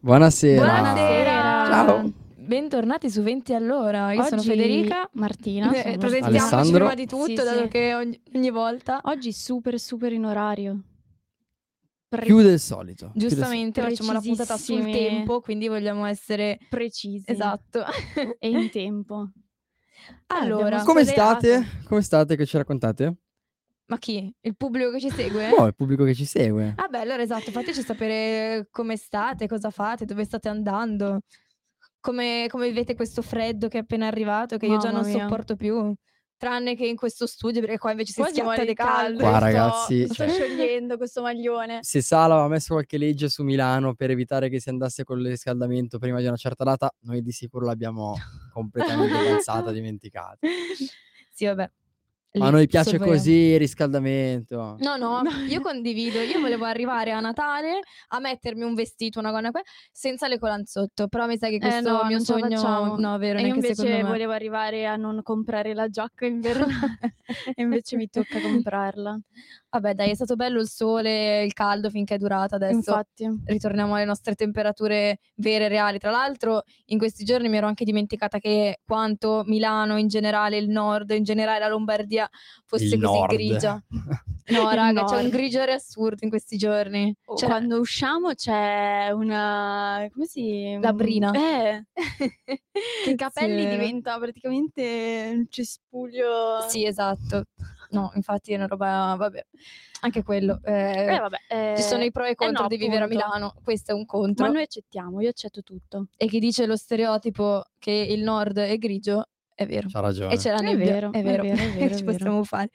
Buonasera. Buonasera. Ciao. Bentornati su 20 all'ora. Io sono Oggi Federica. Martina. Eh, sono- presentiamoci Alessandro. prima di tutto, Sì, dato sì. che ogni, ogni volta, Oggi super super in orario. Pre- Più del solito. giustamente, facciamo la puntata sul tempo, quindi vogliamo essere precisi. esatto. E in tempo. allora, Come state? Come state? Che ci raccontate? Ma chi? Il pubblico che ci segue? Oh, il pubblico che ci segue. Ah beh, allora esatto, fateci sapere come state, cosa fate, dove state andando, come, come vivete questo freddo che è appena arrivato, che io già Mamma non mia. sopporto più. Tranne che in questo studio, perché qua invece si ci schiatta di caldo. Qua, sto- ragazzi, Sto cioè- sciogliendo questo maglione. Se Sala aveva messo qualche legge su Milano per evitare che si andasse con il riscaldamento prima di una certa data, noi di sicuro l'abbiamo completamente cansata, dimenticata. Sì, vabbè. Ma a noi piace così il riscaldamento. No, no, No. io condivido. Io volevo arrivare a Natale a mettermi un vestito, una gonna que- senza le colanzotto. Però mi sa che Eh, questo no, mio non ce la sogno. facciamo. No, vero, E io invece me. volevo arrivare a non comprare la giacca invernale e invece mi tocca comprarla. Vabbè, dai, è stato bello il sole, il caldo finché è durata. Adesso Infatti. ritorniamo alle nostre temperature vere e reali. Tra l'altro, in questi giorni mi ero anche dimenticata che quanto Milano in generale, il nord, in generale la Lombardia fosse Il così nord. grigia. No, raga, c'è un nord. grigiore assurdo in questi giorni. Cioè, Quando usciamo c'è una... come si... La brina. Eh, che i capelli Sì. diventa praticamente un cespuglio... Sì, esatto. No, infatti è una roba, vabbè, anche quello. eh, Eh, vabbè, eh, ci sono i pro e i contro no, di vivere a appunto. Milano, questo è un contro. Ma noi accettiamo, io accetto tutto. E chi dice lo stereotipo che il nord è grigio, è vero. C'ha ragione. E c'è la È nebbia, vero, è è vero, è vero, che è ci vero. possiamo fare.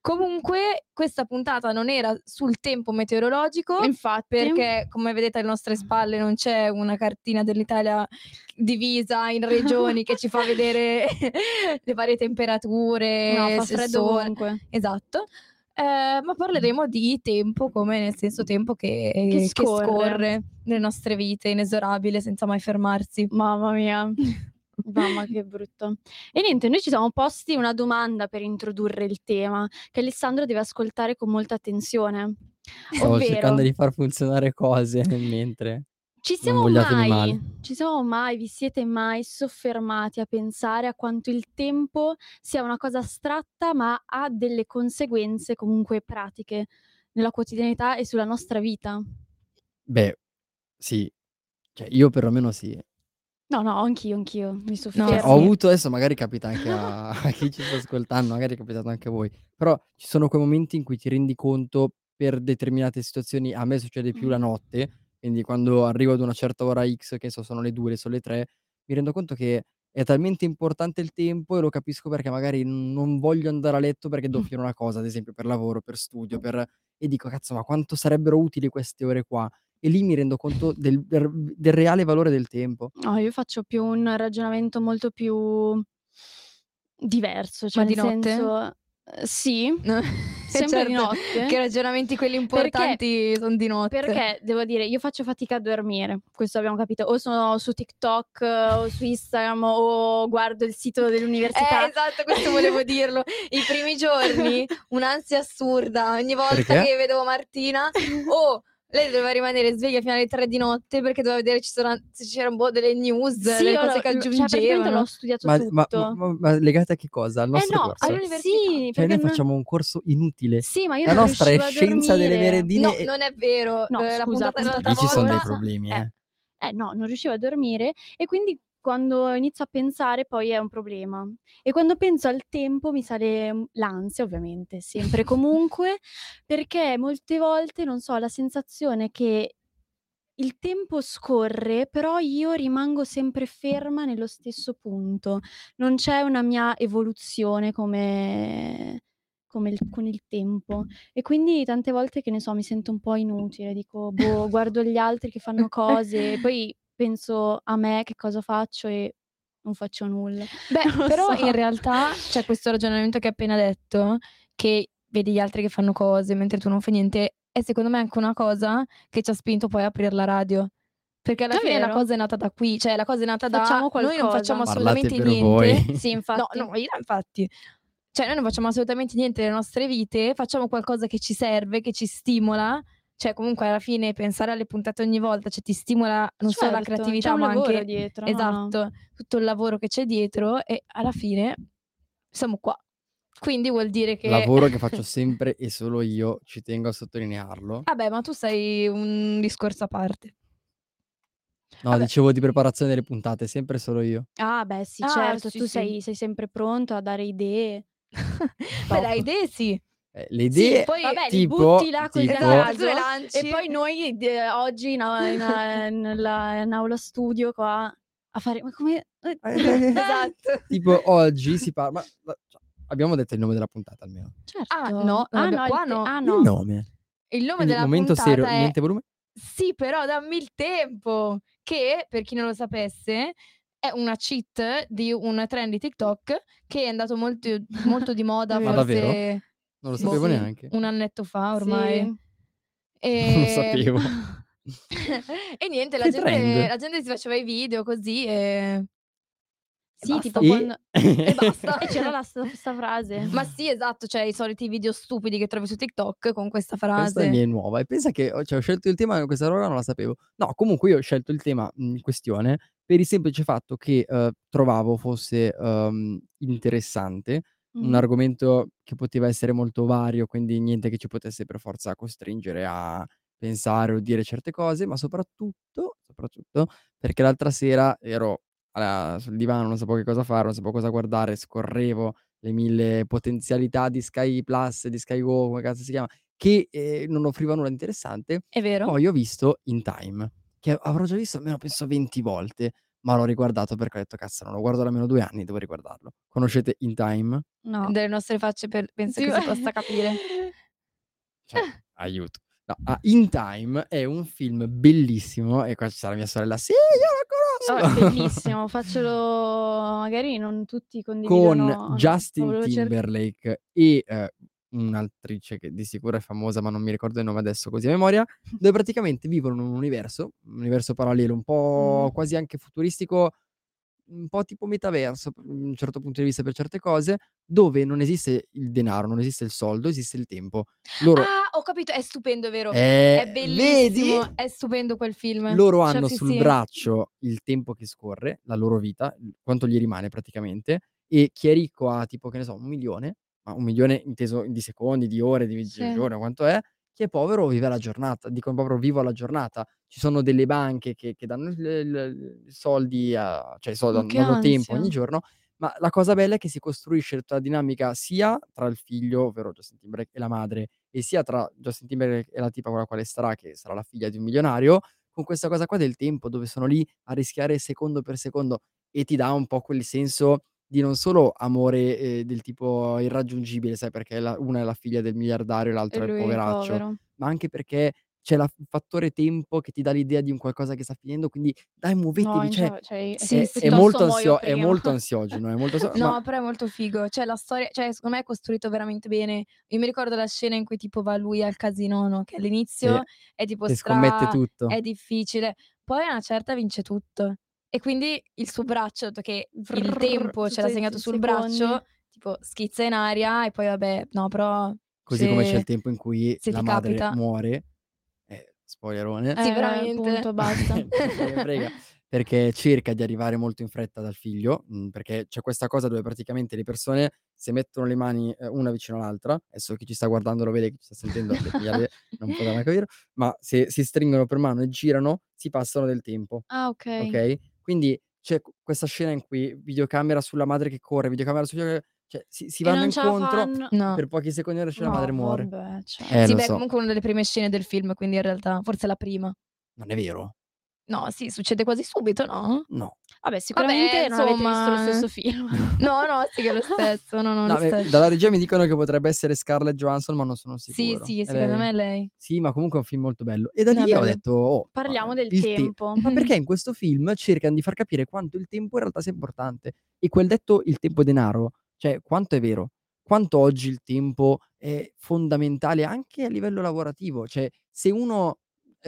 Comunque, questa puntata non era sul tempo meteorologico, Infatti, perché come vedete alle nostre spalle non c'è una cartina dell'Italia divisa in regioni che ci fa vedere le varie temperature, no, fa freddo ovunque. Esatto. Eh, ma parleremo di tempo come nel senso tempo che, che scorre. scorre nelle nostre vite, inesorabile, senza mai fermarsi. Mamma mia. Mamma che brutto. E niente, noi ci siamo posti una domanda per introdurre il tema che Alessandro deve ascoltare con molta attenzione. Stavo Ovvero, cercando di far funzionare cose mentre. ci siamo mai, ci siamo mai, vi siete mai soffermati a pensare a quanto il tempo sia una cosa astratta ma ha delle conseguenze comunque pratiche nella quotidianità e sulla nostra vita? Beh, sì. Cioè, io perlomeno sì. No, no, anch'io, anch'io, mi soffermo. ho avuto adesso magari capita anche a, a chi ci sta ascoltando, magari è capitato anche a voi, però ci sono quei momenti in cui ti rendi conto per determinate situazioni, a me succede più la Mm. notte, quindi quando arrivo ad una certa ora X, che so, sono le 2, sono le 3, mi rendo conto che è talmente importante il tempo e lo capisco perché magari non voglio andare a letto perché devo finire una cosa, ad esempio per lavoro, per studio, per... e dico cazzo, ma quanto sarebbero utili queste ore qua? E lì mi rendo conto del, del- del reale valore del tempo. No, io faccio più un ragionamento molto più diverso, cioè Ma di notte? senso eh, sì, No? sempre di Certo, notte. Che ragionamenti quelli importanti sono di notte. Perché devo dire, io faccio fatica a dormire, questo abbiamo capito. O sono su TikTok eh, o su Instagram o guardo il sito dell'università. Eh, esatto, questo volevo dirlo. I primi giorni, un'ansia assurda. Ogni volta Perché? che vedevo Martina, oh, lei doveva rimanere sveglia fino alle 3 di notte perché doveva vedere se c'erano boh, delle news, Sì, io cose l'ho- che cioè, aggiungevano. l'ho studiato Ma, tutto. ma, ma, ma- legate a che cosa? Al eh nostro no, corso? all'università. sì, Cioè, noi non- facciamo un corso inutile. Sì, ma io La non nostra è scienza delle meredine No, e non è vero. No, Eh, la scusa, puntata appunto, dell'altra lì ci sono dei volta- problemi, eh. eh. Eh no, non riuscivo a dormire e quindi quando inizio a pensare poi è un problema. E quando penso al tempo mi sale mm, l'ansia, ovviamente, sempre e comunque, perché molte volte, non so, la sensazione che il tempo scorre, però io rimango sempre ferma nello stesso punto. Non c'è una mia evoluzione come, come il- con il tempo. E quindi tante volte che ne so, mi sento un po' inutile, dico, boh, guardo gli altri che fanno cose, poi penso a me che cosa faccio e non faccio nulla. Beh, però so. in realtà c'è questo ragionamento che hai appena detto, che vedi gli altri che fanno cose mentre tu non fai niente, è secondo me anche una cosa che ci ha spinto poi a aprire la radio. Perché alla fine la Davvero? cosa è nata da qui, cioè la cosa è nata da Facciamo noi non qualcosa. facciamo assolutamente per niente. voi. Sì, No, infatti. no, io infatti. Cioè noi non facciamo assolutamente niente nelle nostre vite, facciamo qualcosa che ci serve, che ci stimola, cioè comunque alla fine pensare alle puntate ogni volta, cioè ti stimola non solo la Certo, c'è creatività, un ma lavoro anche dietro, no, no. esatto, tutto il lavoro che c'è dietro e alla fine siamo qua. Quindi vuol dire che Lavoro che faccio sempre e solo io, ci tengo a sottolinearlo. Vabbè, ma tu sei un discorso a parte. No, Vabbè. dicevo di preparazione delle puntate, sempre solo io. Ah beh sì, Ah, certo, sì, tu sì. sei sei sempre pronto a dare idee. Beh, le idee sì. Eh, le Sì, idee poi Vabbè, li tipo butti là così a tipo Esatto, lanci. e poi noi de oggi in in nella in aula studio qua a fare ma come eh, Esatto. tipo oggi si parla ma ma cioè, abbiamo detto il nome della puntata almeno. certo. Ah, no, ah no, il qua te no. ah Il no. nome. Il nome Quindi della momento puntata serio, è niente volume. Sì, però dammi il tempo, che per chi non lo sapesse è una cheat di un trend di TikTok che è andato molto, molto di moda Ma forse Non lo Sì, sapevo sì. neanche. un annetto fa ormai. Sì. Non lo E... sapevo. e niente, la gente, la gente si faceva i video così e... e Sì, basta. tipo E quando E basta. e c'era la sta questa frase. Ma sì, esatto, cioè i soliti video stupidi che trovi su TikTok con questa Questa mi frase. è nuova e pensa che ho cioè ho scelto il tema questa roba non la sapevo. No, comunque io ho scelto il tema in questione per il semplice fatto che, uhm, trovavo fosse, uhm, interessante, un argomento che poteva essere molto vario, quindi niente che ci potesse per forza costringere a pensare o dire certe cose, ma soprattutto soprattutto perché l'altra sera ero a sul divano, non sapevo che cosa fare, non sapevo cosa guardare, scorrevo le 1000 potenzialità di Sky Plus, di Sky Go, come cazzo si chiama, che, ehm, non offriva nulla di interessante. È vero? Poi ho visto In Time, che avrò già visto almeno penso 20 volte, ma l'ho riguardato perché ho detto: "Cazzo, non lo guardo da almeno 2 anni, devo riguardarlo." Conoscete In Time? No. Delle nostre facce per penso Sì, che si possa capire. Cioè, aiuto. No, ah, In Time è un film bellissimo e qua ci sarà mia sorella: "Sì, io Oh, la è conosco!" bellissimo, faccelo magari non tutti Con condividono lo Justin Timberlake e, ehm, un'attrice che di sicuro è famosa, ma non mi ricordo il nome adesso così a memoria, dove praticamente vivono in un universo, un universo parallelo, un po' Mh. quasi anche futuristico, un po' tipo metaverso, in un certo punto di vista per certe cose, dove non esiste il denaro, non esiste il soldo, esiste il tempo. Loro Ah, ho capito, è stupendo, è vero. È Eh, bellissimo, vedi? è stupendo quel film. Loro Cioè, hanno sì, sul sì. braccio il tempo che scorre, la loro vita, quanto gli rimane praticamente, e chi è ricco ha tipo, che ne so, 1.000.000, ma 1.000.000 inteso di secondi, di ore, di Sì. giorni o quanto è, chi è povero vive la giornata, dicono proprio vivo alla giornata. Ci sono delle banche che che danno i soldi a cioè i soldi, danno tempo ogni ansia. giorno, ma la cosa bella è che si costruisce la dinamica sia tra il figlio, ovvero Justin Timberlake, e la madre, e sia tra Justin Timberlake e la tipa con la quale starà, che sarà la figlia di un milionario, con questa cosa qua del tempo, dove sono lì a rischiare secondo per secondo e ti dà un po' quel senso di non solo amore, ehm, del tipo irraggiungibile, sai perché la una è la figlia del miliardario e l'altro è il poveraccio, povero. ma anche perché c'è la il fattore tempo che ti dà l'idea di un qualcosa che sta finendo, quindi dai No, muovetevi, in cioè cioè Sì, è è sì. molto ansio è molto ansiogeno, è molto so No, ma però è molto figo. Cioè la storia cioè secondo me è costruito veramente bene. Io mi ricordo la scena in cui tipo va lui al casino, no, che Sì, all'inizio è tipo che scommette stra tutto. è difficile, poi a una certa vince tutto. E quindi il suo braccio, dato che il tempo ce l'ha segnato sul secondi. braccio, tipo schizza in aria e poi vabbè, no, però Così come c'è il se tempo in cui se la madre capita muore, eh, spoilerone. Sì, Eh, veramente. punto, basta. Se frega, perché cerca di arrivare molto in fretta dal figlio, mhmm, perché c'è questa cosa dove praticamente le persone se mettono le mani, ehm, una vicino all'altra, adesso chi ci sta guardando lo vede, chi ci sta sentendo le non potranno capire, ma se si stringono per mano e girano, si passano del tempo, Ah, okay. okay, quindi c'è questa scena in cui videocamera sulla madre che corre, videocamera sul figlio che cioè si si E vanno incontro. No. per pochi secondi scena la madre No, muore. vabbè, cioè. Eh, Sì, beh, so. comunque una delle prime scene del film, quindi in realtà forse la prima. Non è vero? No, sì, succede quasi subito, no? No. Vabbè, sicuramente Vabbè, non avete visto lo stesso film. No, no, sì che è lo stesso, no, no, No, lo beh, stesso. dalla regia mi dicono che potrebbe essere Scarlett Johansson, ma non sono Sì, sicuro. sì, È secondo lei? me è lei. Sì, ma comunque è un film molto bello. E da lì è ho detto: "Oh, Parliamo ma del il te" tempo. ma perché in questo film cercano di far capire quanto il tempo in realtà sia importante. E quel detto "il tempo è denaro", cioè quanto è vero. Quanto oggi il tempo è fondamentale anche a livello lavorativo. Cioè, se uno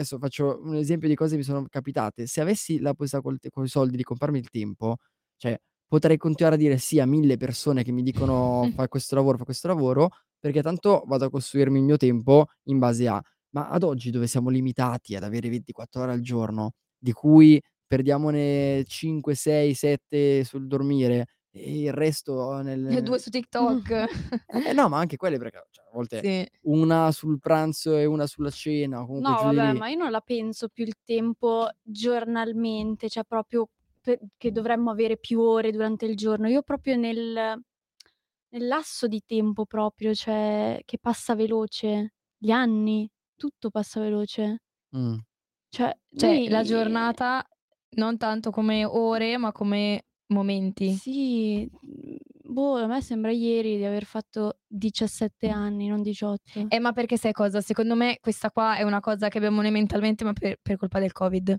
adesso faccio un esempio di cose che mi sono capitate, se avessi la possibilità te coi soldi di comprarmi il tempo, cioè potrei continuare a dire sì a 1000 persone che mi dicono: "Fai questo lavoro, fai questo lavoro", perché tanto vado a costruirmi il mio tempo in base a Ma ad oggi dove siamo limitati ad avere 24 ore al giorno, di cui perdiamone 5, 6, 7 sul dormire il resto E 2 nel su TikTok. Eh no, ma anche quelle perché cioè a volte Sì. una sul pranzo e una sulla cena, No, vabbè, lì. ma io non la penso più il tempo giornalmente, cioè proprio pe che dovremmo avere più ore durante il giorno. Io proprio nel nel lasso di tempo proprio, cioè che passa veloce, gli anni, tutto passa veloce. Mh. Cioè, Cioè, la noi giornata non tanto come ore, ma come momenti. Sì, mhmm, boh, a me sembra ieri di aver fatto 17 anni, non 18. Eh, ma perché sai cosa? Secondo me questa qua è una cosa che abbiamo noi mentalmente, ma per per colpa del Covid.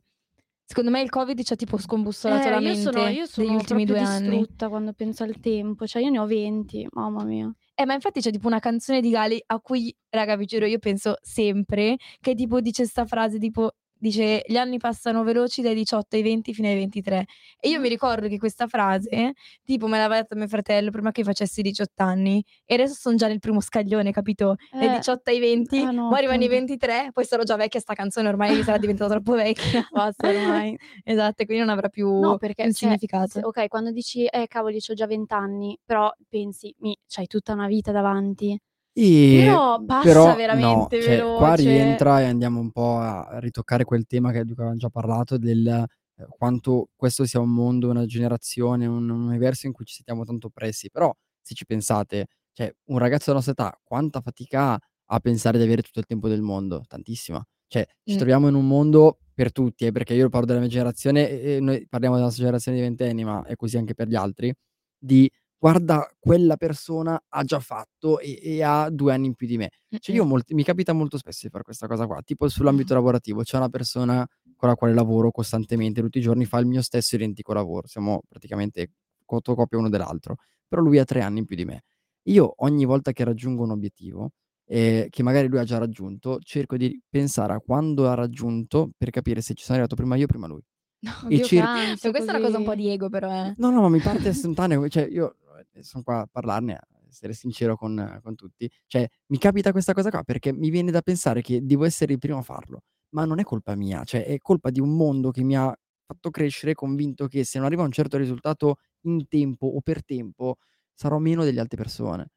Secondo me il Covid ci ha tipo scombussolato la Eh, io sono mente io degli sono ultimi proprio 2 anni. distrutta quando penso al tempo, cioè io ne ho 20, mamma mia. Eh, ma infatti c'è tipo una canzone di Gali a cui, raga, vi giuro, io penso sempre, che tipo dice 'sta frase tipo dice: "Gli anni passano veloci dai 18 ai 20 fino ai 23". E io mi ricordo che questa frase tipo me l'aveva detta mio fratello prima che facessi 18 anni e adesso son già nel primo scaglione, capito? Dai Eh. 18 ai 20, Eh, no, mo' arrivano i appunto. 23, poi sarò già vecchia sta canzone ormai sarà diventata troppo vecchia. Basta ormai. Esatto, quindi non avrà più No, perché un cioè, significato. okay, quando dici: "Eh, cavoli, c'ho già 20 anni", però pensi: "Mi c'hai tutta una vita davanti". Sì, Però passa però no, veramente cioè qua rientra e andiamo un po' a ritoccare quel tema che di cui avevam già parlato del, ehm, quanto questo sia un mondo, una generazione, un un universo in cui ci sentiamo tanto oppressi. Però se ci pensate, cioè un ragazzo della nostra età quanta fatica ha a pensare di avere tutto il tempo del mondo? Tantissima. Cioè ci Mh. troviamo in un mondo per tutti, eh, perché io parlo della mia generazione e e noi parliamo della nostra generazione di ventenni, ma è così anche per gli altri, di: "Guarda quella persona ha già fatto e e ha 2 anni in più di me". Cioè io Mh-mh. molti mi capita molto spesso di fare questa cosa qua, tipo sull'ambito lavorativo. C'è una persona con la quale lavoro costantemente, tutti i giorni, fa il mio stesso identico lavoro, siamo praticamente fotocopia uno dell'altro, però lui ha 3 anni in più di me. Io ogni volta che raggiungo un obiettivo, ehm, che magari lui ha già raggiunto, cerco di pensare a quando ha raggiunto per capire se ci sono arrivato prima io o prima lui. E Oddio, che cer Ma questa è una cosa un po' così. di ego però, eh. No, no, ma mi parte istantaneo, cioè io, ehm, son qua a parlarne, a essere sincero con con tutti. Cioè mi capita questa cosa qua perché mi viene da pensare che devo essere il primo a farlo, ma non è colpa mia, cioè è colpa di un mondo che mi ha fatto crescere convinto che se non arrivo a un certo risultato in tempo o per tempo, sarò meno delle altre persone.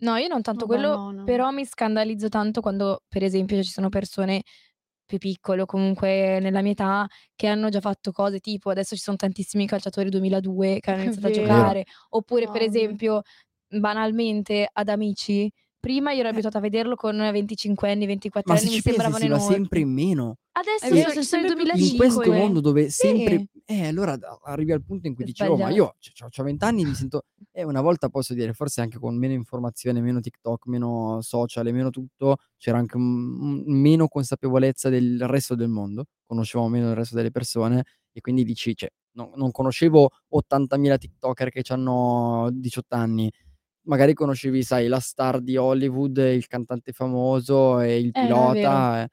No, io non tanto Vabbè, quello, no, no. però mi scandalizzo tanto quando, per esempio, ci sono persone più piccole o comunque nella mia età che hanno già fatto cose tipo adesso ci son tantissimi calciatori 2002 che hanno iniziato a giocare, oppure per Mamma mia. esempio, banalmente ad Amici, prima io ero Eh. abituata a vederlo con 25 anni, 24 Ma anni, mi pensi sembravano si va enormi. sempre in meno. Adesso sono sempre più 2005. in questo mondo dove Sì. sempre eh, allora arrivi al punto in cui dici: "Oh, ma io c c'ho c'ho 20 anni, mi sento" eh, una volta posso dire, forse anche con meno informazione, meno TikTok, meno social e meno tutto, c'era anche un un meno consapevolezza del resto del mondo, conoscevamo meno il resto delle persone e quindi dici cioè, no non conoscevo 80.000 tiktoker che c'hanno 18 anni, magari conoscevi, sai, la star di Hollywood, il cantante famoso e il Eh, pilota,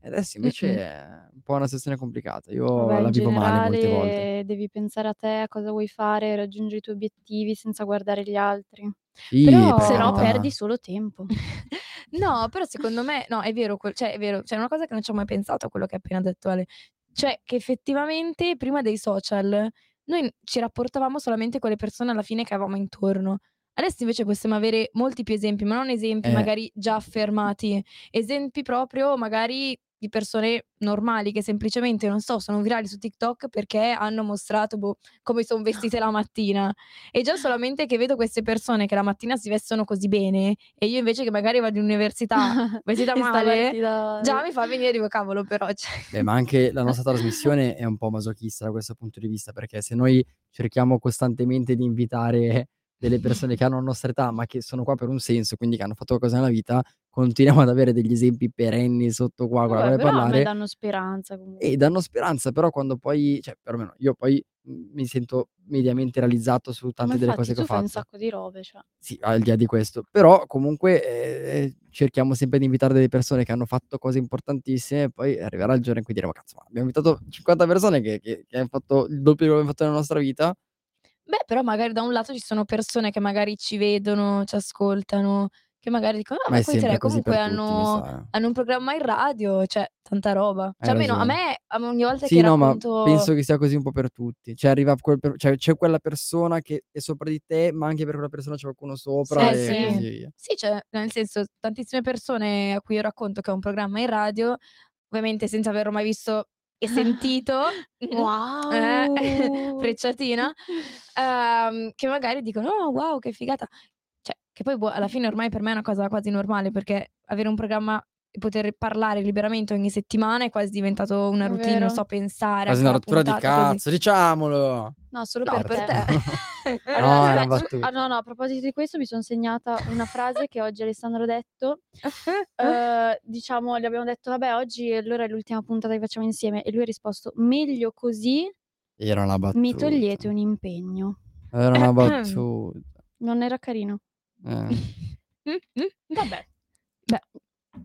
e adesso invece Mh-mh. è un po' una situazione complicata. Io Vabbè, la in vivo male molte volte. generale devi pensare a te, a cosa vuoi fare, raggiungere i tuoi obiettivi senza guardare gli altri. Sì, Però per Se no perdi solo tempo. No, però secondo me no, è vero quel cioè è vero, cioè è una cosa che non ci ho mai pensato a quello che hai appena detto Ale. Cioè che effettivamente prima dei social noi ci rapportavamo solamente con le persone alla fine che avevamo intorno. Adesso invece possiamo avere molti più esempi, ma non esempi Eh. magari già affermati, esempi proprio magari di persone normali che semplicemente, non so, sono virali su TikTok perché hanno mostrato, boh, come son vestite la mattina. E già solamente che vedo queste persone che la mattina si vestono così bene e io invece che magari vado in università vestita E male, partita già mi fa venire dico: "Cavolo però cioè" Beh, ma anche la nostra trasmissione è un po' masochista da questo punto di vista, perché se noi cerchiamo costantemente di invitare delle persone che hanno la nostra età, ma che sono qua per un senso, quindi che hanno fatto qualcosa nella vita, continuiamo ad avere degli esempi perenni sotto qua con la Vabbè, quale però parlare danno speranza comunque. e danno speranza, però quando poi cioè perlomeno io poi, mi sento mediamente realizzato su Ma tante delle infatti cose che ho fai un fatto. sacco di robe, cioè. Sì, al di là di questo. Però comunque, ehm, cerchiamo sempre di invitare delle persone che hanno fatto cose importantissime e poi arriverà il giorno in cui diremo: "Cazzo, ma abbiamo invitato 50 persone che che che han fatto il doppio di quello che abbiamo fatto nella nostra vita". Beh, però magari da un lato ci sono persone che magari ci vedono, ci ascoltano, che magari dicono: "Ah, Ma ma 3 così comunque tutti, hanno eh. hanno un programma in radio, cioè tanta roba". Cioè Hai almeno a ragione. me a me ogni volta Sì, che no, ma racconto penso che sia così un po' per tutti. Cioè arriva quel per cioè c'è quella persona che è sopra di te, ma anche per quella persona c'è qualcuno sopra Eh e sì. così via. Sì, cioè nel senso tantissime persone a cui io racconto che ho un programma in radio, ovviamente senza averlo mai visto e sentito, eh, Wow! frecciatina, ehm, che magari dicono: "Oh wow, che figata". Cioè, che poi boh, alla fine ormai per me è una cosa quasi normale, perché avere un programma poter parlare liberamente ogni settimana è quasi diventato una routine, non so, pensare Quasi una rottura di puntata così. cazzo, diciamolo! No, solo No, per per te. te. No, Allora, è una aspetta, battuta. ah, no, no, a proposito di questo mi son segnata una frase che oggi Alessandro ha detto. Uhm, diciamo, gli abbiamo detto: "Vabbè, oggi allora è l'ultima puntata che facciamo insieme" e lui ha risposto: "Meglio così, Era una mi togliete battuta. un impegno". Era una battuta. Non era carino? Eh. Vabbè. Beh,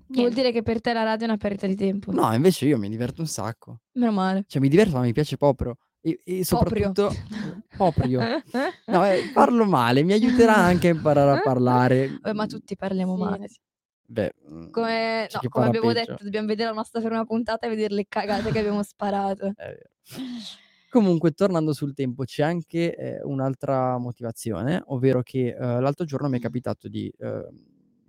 vuol dire che per te la radio è una perdita di tempo. No, invece io mi diverto un sacco. Meno male. Cioè mi diverto, ma mi piace proprio. E e soprattutto proprio. No, eh, parlo male, mi aiuterà anche a imparare a parlare. Vabbè, ma tutti parliamo Sì. male. Beh, Come c'è no, come abbiamo detto, dobbiamo vedere la nostra prima puntata e vedere le cagate che abbiamo sparato. Comunque tornando sul tempo, c'è anche, ehm, un'altra motivazione, ovvero che, uhm, l'altro giorno mi è capitato di,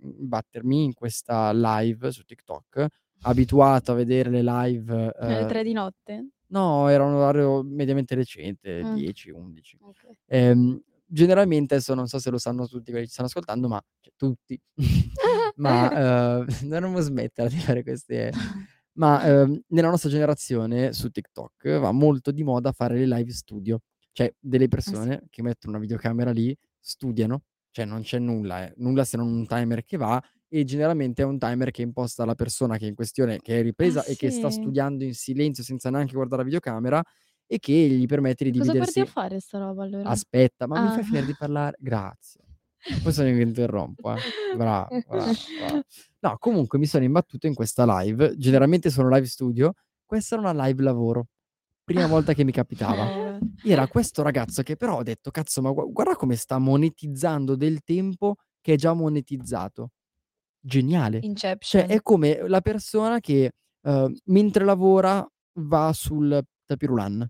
imbattermi in questa live su TikTok, abituato a vedere le live, Alle uhm 3 di notte? No, era un orario mediamente recente, Mh. 10, 11. Okay. Ehm, generalmente adesso non so se lo sanno tutti quelli che ci stanno ascoltando, ma cioè tutti, ma, uhm, dovremmo smettere di fare queste ma, uhm, nella nostra generazione su TikTok va molto di moda fare le live studio. Cioè delle Ah sì. persone che mettono una videocamera lì, studiano, cioè non c'è nulla, eh, nulla se non un timer che va e generalmente è un timer che imposta la persona che è in questione, che è Ah ripresa e che sta sì? studiando in silenzio senza neanche guardare la videocamera e che gli permette di Cosa porti a dividersi fare sta roba allora? Aspetta, ma mi Ah. fai finire di parlare? Grazie. Poi sono io che interrompo, eh. Brava, brava, brava. No, comunque mi sono imbattuto in questa live, generalmente sono live studio, questa era una live lavoro. Prima volta che mi capitava. Era questo ragazzo che però ho detto: "Cazzo, ma gua guarda come sta monetizzando del tempo che è già monetizzato." Geniale. Cioè Inception. è come la persona che, uhm, mentre lavora va sul tapis roulant.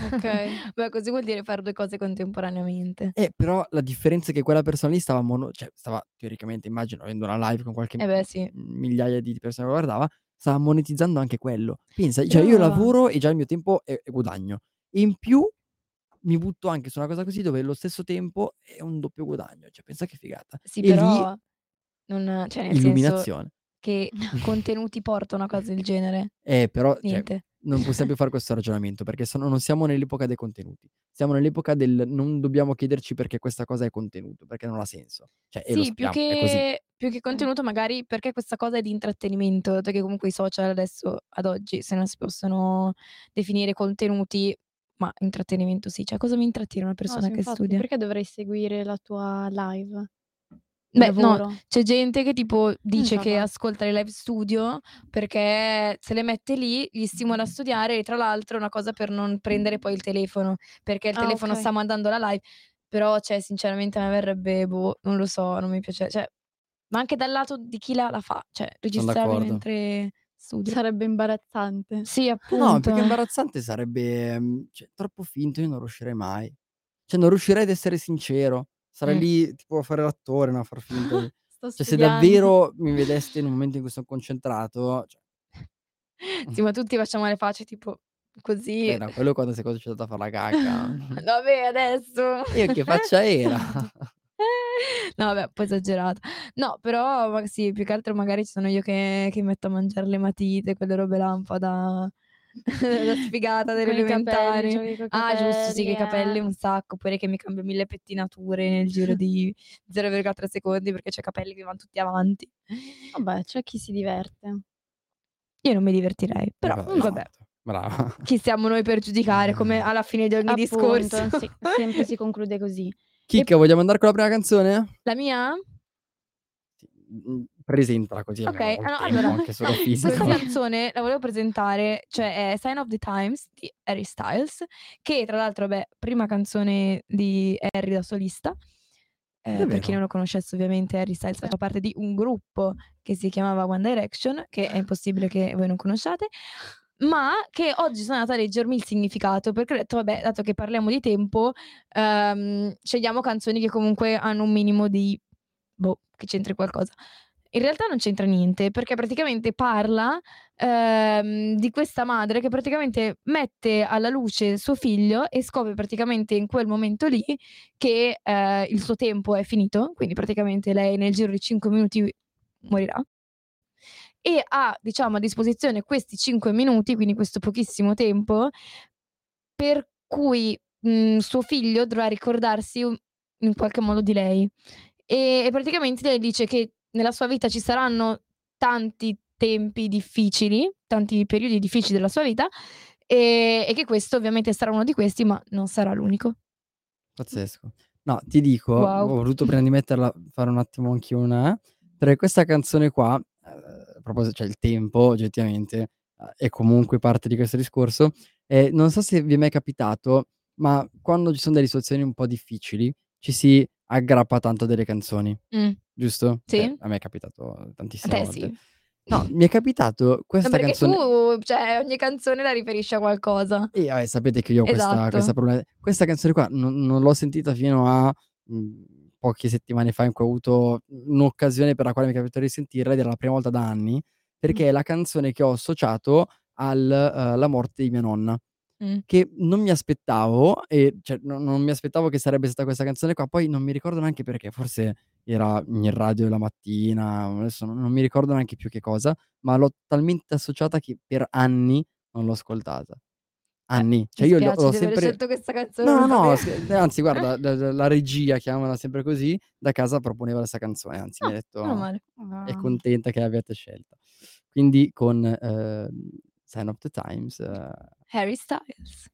Okay. Beh, così vuol dire fare 2 cose contemporaneamente. Eh, però la differenza è che quella persona lì stava mono cioè stava teoricamente immagino avendo una live con qualche Eh beh, sì. migliaia di persone che guardava, stava monetizzando anche quello. Pensa, cioè io Però lavoro e già il mio tempo è è guadagno. E in più mi butto anche su una cosa così dove lo stesso tempo è un doppio guadagno. Cioè pensa che figata. Sì, E lì però non cioè nel senso illuminazione. che contenuti porta una cosa del genere? Eh, però cioè Niente. Non possiamo più fare questo ragionamento perché sono non siamo nell'epoca dei contenuti. Siamo nell'epoca del non dobbiamo chiederci perché questa cosa è contenuto, perché non ha senso. Cioè e lo Sì, più sappiamo, così. che più che contenuto magari perché questa cosa è di intrattenimento, dato che comunque i social adesso ad oggi, se non si possono definire contenuti, ma intrattenimento sì. Cioè cosa mi intrattiene una No, persona sì che infatti, studia? perché dovrei seguire la tua live? Beh, no, lavoro? c'è gente che tipo dice che Esatto. ascolta le live studio perché se le mette lì, gli stimola a studiare e tra l'altro è una cosa per non prendere poi il telefono, perché il Ah, telefono okay. sta mandando la live. Però, cioè sinceramente a me verrebbe boh, non lo so, non mi piace cioè ma anche dal lato di chi la la fa, cioè registrarmi mentre studio. Sarebbe imbarazzante. Sì, No, appunto. più che imbarazzante sarebbe, mhmm, cioè troppo finto, io non riuscirei mai. Cioè non riuscirei ad essere sincero. Sarei Mh. lì tipo a fare l'attore, no, a far finta di cioè se davvero mi vedeste in un momento in cui son concentrato, cioè Sì, ma tutti facciamo le facce tipo così. Beh, no, quello quando sei concentrato a far la cacca. Vabbè adesso. Io che faccia era? No vabbè, un po' esagerato. No, però sì, più che altro magari sono io che che metto a mangiare le matite, quelle robe là un po' da da sfigata delle Con i capelli, elementari. Ah giusto, sì, che i capelli eh. un sacco, oppure che mi cambio 1000 pettinature nel giro di 0,3 secondi perché i capelli che van tutti avanti. Vabbè, c'è chi si diverte. Io non mi divertirei, però Eh beh, mh, vabbè. esatto. Brava. Chi siamo noi per giudicare, come alla fine di ogni Appunto, discorso. sì, sempre si conclude così. Chicca, vogliamo andare con la prima canzone? La mia? Presentala così tempo allora anche solo questa canzone la volevo presentare, cioè è Sign of the Times di Harry Styles, che tra l'altro, vabbè, prima canzone di Harry da solista. Ehm, per chi non lo conoscesse ovviamente Harry Styles faceva parte di un gruppo che si chiamava One Direction, che è impossibile che voi non conosciate, ma che oggi sono andata a leggermi il significato, perché ho detto: "Vabbè, dato che parliamo di tempo, ehm, scegliamo canzoni che comunque hanno un minimo di boh, che c'entri qualcosa". In realtà non c'entra niente, perché praticamente parla, ehm, di questa madre che praticamente mette alla luce suo figlio e scopre praticamente in quel momento lì che, ehm, il suo tempo è finito, quindi praticamente lei nel giro di 5 minuti morirà. E ha, diciamo, a disposizione questi 5 minuti, quindi questo pochissimo tempo, per cui, mhmm, suo figlio dovrà ricordarsi in qualche modo di lei. E e praticamente lei dice che nella sua vita ci saranno tanti tempi difficili, tanti periodi difficili della sua vita, ehm, e che questo ovviamente sarà uno di questi, ma non sarà l'unico. Pazzesco. No, ti dico, ho Wow. voluto prima di metterla fare un attimo anch'io una perché questa canzone qua, ehm, a proposito cioè il tempo oggettivamente, uhm, è comunque parte di questo discorso, e non so se vi è mai capitato, ma quando ci son delle situazioni un po' difficili, ci si aggrappa tanto delle canzoni, Mh. giusto? Sì. a me è capitato tantissime te volte. sì. No, mi è capitato No, questa perché canzone tu cioè ogni canzone la riferisci a qualcosa. Eh, vabbè sapete che io ho questa Esatto. questa problema questa canzone qua non non l'ho sentita fino a, mhmm, poche settimane fa in cui ho avuto un'occasione per la quale mi è capitato di sentirla ed era la prima volta da anni, Mh. perché è la canzone che ho associato al uhm, la morte di mia nonna, Mh. che non mi aspettavo e cioè no non mi aspettavo che sarebbe stata questa canzone qua, poi non mi ricordo neanche perché, forse era in radio la mattina, adesso non non mi ricordo neanche più che cosa, ma l'ho talmente associata che per anni non l'ho ascoltata. Eh, Anni. mi Cioè io l'ho di sempre scelto questa canzone no, no, no, anzi guarda, l l la regia, chiamiamola sempre così, da casa proponeva 'sta canzone, anzi mi Ah, ha meno detto male. è Ah. contenta che l'abbiate scelta. Quindi con, ehm, Sign of the Times uh, Harry Styles.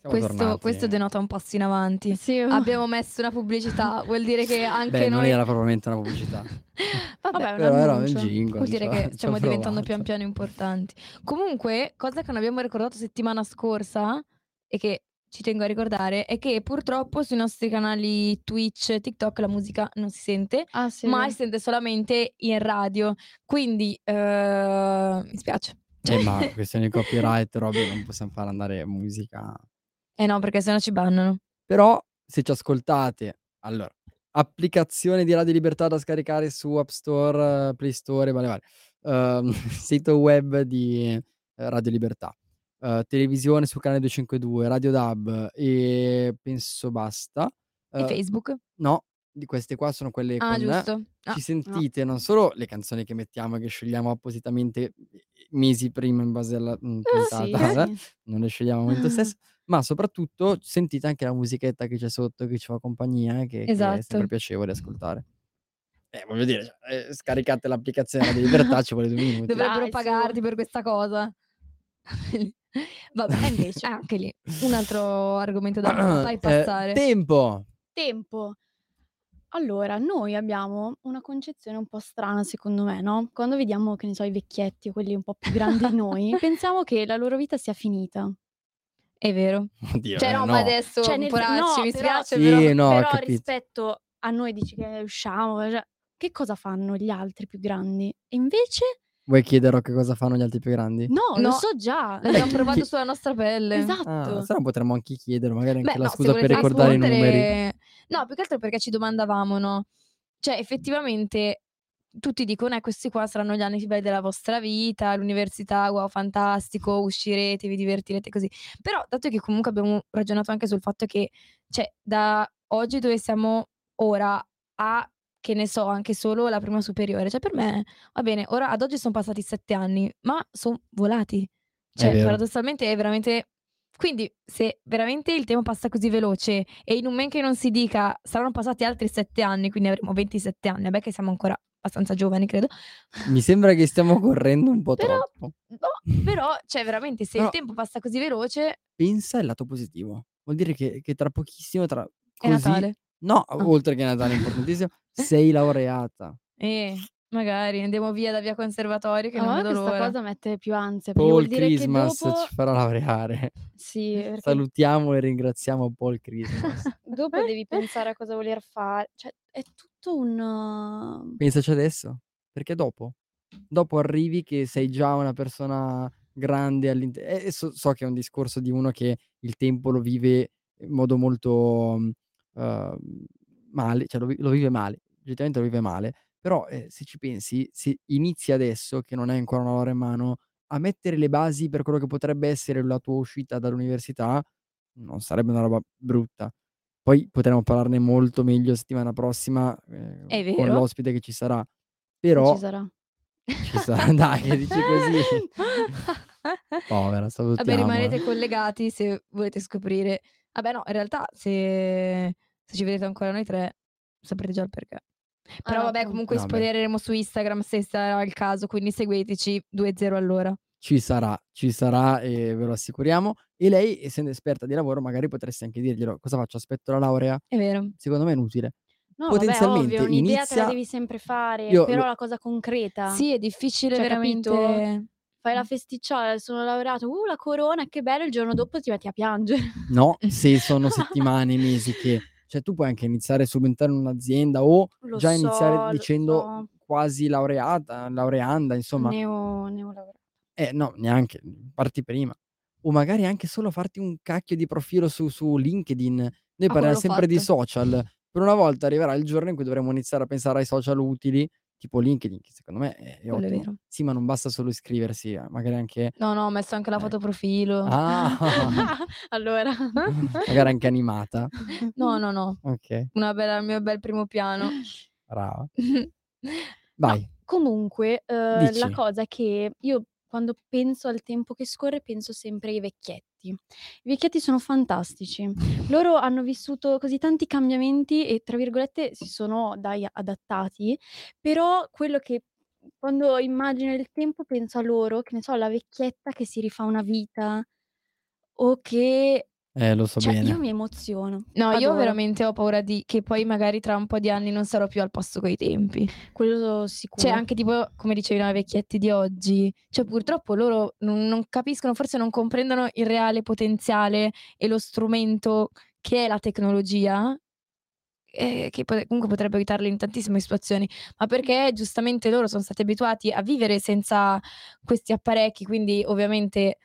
Questo, tornati. questo denota un passo in avanti. Sì, oh. Abbiamo messo una pubblicità, vuol dire che anche Beh, non noi... era probabilmente una pubblicità. Vabbè, Vabbè, un Però era un jingle. vuol dire ci ho- che stiamo ho diventando pian piano importanti. Comunque, cosa che non abbiamo ricordato settimana scorsa e che ci tengo a ricordare è che purtroppo sui nostri canali Twitch, TikTok la musica non si sente, Ah, sì, ma si sente solamente in radio. Quindi eh, mi spiace. Eh, ma questione di copyright, robe, non possiamo far andare musica. Eh no, perché sennò ci bannano. Però se ci ascoltate, allora, applicazione di Radio Libertà da scaricare su App Store, Play Store, vale vale. Ehm, sito web di eh, Radio Libertà. eh, televisione su canale 252, Radio DAB e penso basta. E Eh, Facebook? no, di queste qua sono quelle Ah, con giusto. Ah, ci sentite non solo le canzoni che mettiamo e che scegliamo appositamente mesi prima in base alla mm, Ah, sì, puntata, eh, sì. non le scegliamo al momento stesso, ma soprattutto sentite anche la musichetta che c'è sotto, che ci fa compagnia, che, che è Esatto. sempre piacevole ascoltare. Eh, voglio dire, cioè, eh, scaricate l'applicazione di libertà, ci vuole due minuti. Dovrebbero Dai, su. pagarti per questa cosa. Vabbè, invece? eh, anche lì un altro argomento da fai Eh, passare. tempo! Tempo. Allora, noi abbiamo una concezione un po' strana, secondo me, no? Quando vediamo, che ne so, i vecchietti o quelli un po' più grandi di noi, pensiamo che la loro vita sia finita. È vero. Oddio, Cioè, eh, no, no. ma adesso, Cioè, nel poracci, no, mi però- spiace, Sì, però. no, Però rispetto a noi dici che usciamo, cioè, che cosa fanno gli altri più grandi? E invece Vuoi chiederò che cosa fanno gli altri più grandi? no, No. lo so già. L'abbiamo provato sulla nostra pelle. Esatto. Ah, se no potremmo anche chiedere, magari anche Beh, la no, se scusa per ricordare i numeri. rispondere- No, più che altro perché ci domandavamo, no? Cioè, effettivamente tutti dicono, eh, questi qua saranno gli anni più belli della vostra vita, l'università, wow, fantastico, uscirete, vi divertirete così. Però, dato che comunque abbiamo ragionato anche sul fatto che, cioè, da oggi dove siamo ora a, che ne so, anche solo la prima superiore, cioè per me, va bene, ora ad oggi sono passati sette anni, ma sono volati. Cioè, vero. paradossalmente è veramente... Quindi, se veramente il tempo passa così veloce e in un men che non si dica saranno passati altri sette anni, quindi avremo 27 anni, vabbè che siamo ancora abbastanza giovani, credo. Mi sembra che stiamo correndo un po' Però- troppo. No, però, cioè, veramente, se Però- il tempo passa così veloce, Pensa al lato positivo. Vuol dire che, che tra pochissimo, tra è così... Natale. No, oltre che Natale, importantissimo, sei laureata. E magari andiamo via da via conservatorio che A non vedo questa l'ora. cosa mette più ansia, Paul vuol dire Christmas che dopo... ci farà laureare. Sì, perché Salutiamo e ringraziamo Paul Christmas. dopo devi pensare a cosa voler fare. Cioè, è tutto un... uh, Pensaci adesso, perché dopo? Dopo arrivi che sei già una persona grande all'interno. E so, so che è un discorso di uno che il tempo lo vive in modo molto uh, male, cioè lo, lo vive male, oggettivamente lo vive male, però eh, se ci pensi, se inizi adesso, che non hai ancora una laurea in mano, a mettere le basi per quello che potrebbe essere la tua uscita dall'università, non sarebbe una roba brutta. Poi potremo parlarne molto meglio settimana prossima eh, È con l'ospite che ci sarà. Però ci sarà. ci sarà, dai, che dici così. Povera, salutiamo. Vabbè, rimanete collegati se volete scoprire. Vabbè, no, in realtà, se, se ci vedete ancora noi tre, saprete già il perché. Però Ah, vabbè, comunque Vabbè. spoilereremo su Instagram se sarà il caso, quindi seguiteci 2-0 all'ora. Ci sarà, ci sarà e ve lo assicuriamo. E lei, essendo esperta di lavoro, magari potresti anche dirglielo. Cosa faccio? Aspetto la laurea? È vero. Secondo me è inutile. No, vabbè, Potenzialmente ovvio, un'idea te inizia- la devi sempre fare, Io però lo- la cosa concreta. Sì, è difficile Cioè, veramente. capito? Fai la festicciola, sono laureato, uh, la corona, che bello, il giorno dopo ti metti a piangere. No, se sono settimane, mesi che... Cioè tu puoi anche iniziare subito in un'azienda o Lo già so, iniziare dicendo so. quasi laureata, laureanda, insomma. Neo, neolaureato. Eh, no, neanche, parti prima. O magari anche solo farti un cacchio di profilo su, su LinkedIn. Noi quello parliamo sempre di fatto. social. Per una volta arriverà il giorno in cui dovremo iniziare a pensare ai social utili, tipo LinkedIn, che secondo me è, è è ottimo. vero. Sì, ma non basta solo iscriversi, eh, magari anche... No, no, ho messo anche la Ecco. foto profilo. Ah, allora. magari anche animata. No, no, no. Ok, Una bella, il mio bel primo piano. brava. Vai. Comunque, eh, la cosa è che io quando penso al tempo che scorre penso sempre ai vecchietti. I vecchietti sono fantastici. Loro hanno vissuto così tanti cambiamenti e, tra virgolette, si sono dai adattati, però quello che quando immagino il tempo penso a loro, che ne so, alla vecchietta che si rifà una vita o che Eh, lo so Cioè, bene. io mi emoziono. No, io Adoro. veramente ho paura di che poi magari tra un po' di anni non sarò più al passo coi tempi. Quello sicuro. Cioè, anche tipo, come dicevi, no, i vecchietti di oggi, cioè purtroppo loro non, non capiscono, forse non comprendono il reale potenziale e lo strumento che è la tecnologia, eh, che pot- comunque potrebbe aiutarli in tantissime situazioni, ma perché giustamente loro sono stati abituati a vivere senza questi apparecchi, quindi ovviamente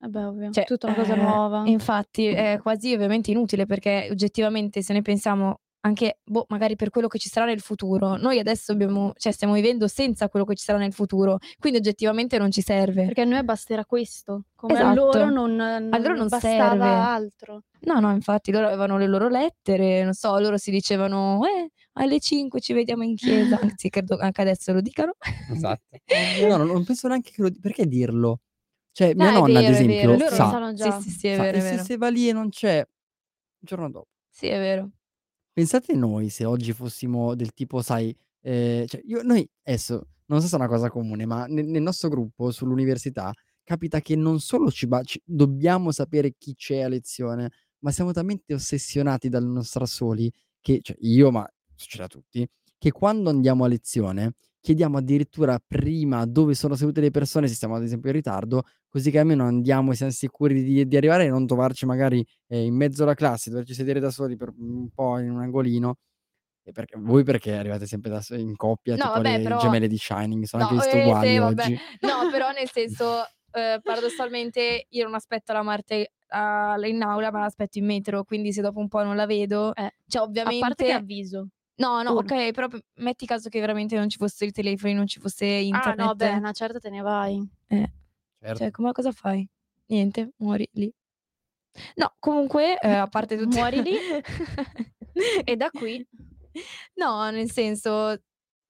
Vabbè, ovvio. cioè, Tutta una cosa eh, nuova. Infatti è quasi ovviamente inutile perché oggettivamente se ne pensiamo anche, boh, magari per quello che ci sarà nel futuro, noi adesso abbiamo, cioè stiamo vivendo senza quello che ci sarà nel futuro, quindi oggettivamente non ci serve. Perché a noi basterà questo. Come a Esatto. loro non, non A loro non bastava serve. altro. No, no, infatti loro avevano le loro lettere, non so, loro si dicevano, eh, alle 5 ci vediamo in chiesa, anzi credo anche adesso lo dicano. Esatto. No, no, non penso neanche che lo perché dirlo? Cioè, No, mia è nonna, ad vero, è esempio, vero, sa, sanno già. Sì, sì, sì, è sa, vero, è se, vero. se va lì e non c'è, il giorno dopo. Sì, è vero. Pensate noi se oggi fossimo del tipo, sai, ehm, cioè io noi adesso, non so se è una cosa comune, ma nel nel nostro gruppo sull'università capita che non solo ci ba ci dobbiamo sapere chi c'è a lezione, ma siamo talmente ossessionati dal non star soli che cioè io, ma succede a tutti, che quando andiamo a lezione chiediamo addirittura prima dove sono sedute le persone, se siamo ad esempio in ritardo, così che almeno andiamo e siam sicuri di di arrivare e non trovarci magari, ehm, in mezzo alla classe, doverci sedere da soli per un po' in un angolino. E perché voi perché arrivate sempre da in coppia, No, tipo vabbè, le però gemelle di Shining, sono No, anche viste eh, uguali sì, vabbè. oggi. No, però nel senso, eh, paradossalmente io non aspetto la Marte ah, in aula, ma l'aspetto in metro, quindi se dopo un po' non la vedo, Eh, cioè A parte che ovviamente... avviso. No, no, Uno. ok, però metti caso che veramente non ci fossero i telefoni, non ci fosse Ah, internet. no, beh, una certa te ne vai. eh, Certo. cioè, come cosa fai? Niente, muori lì. No, comunque, eh, a parte tutte... Muori lì e da qui No, nel senso...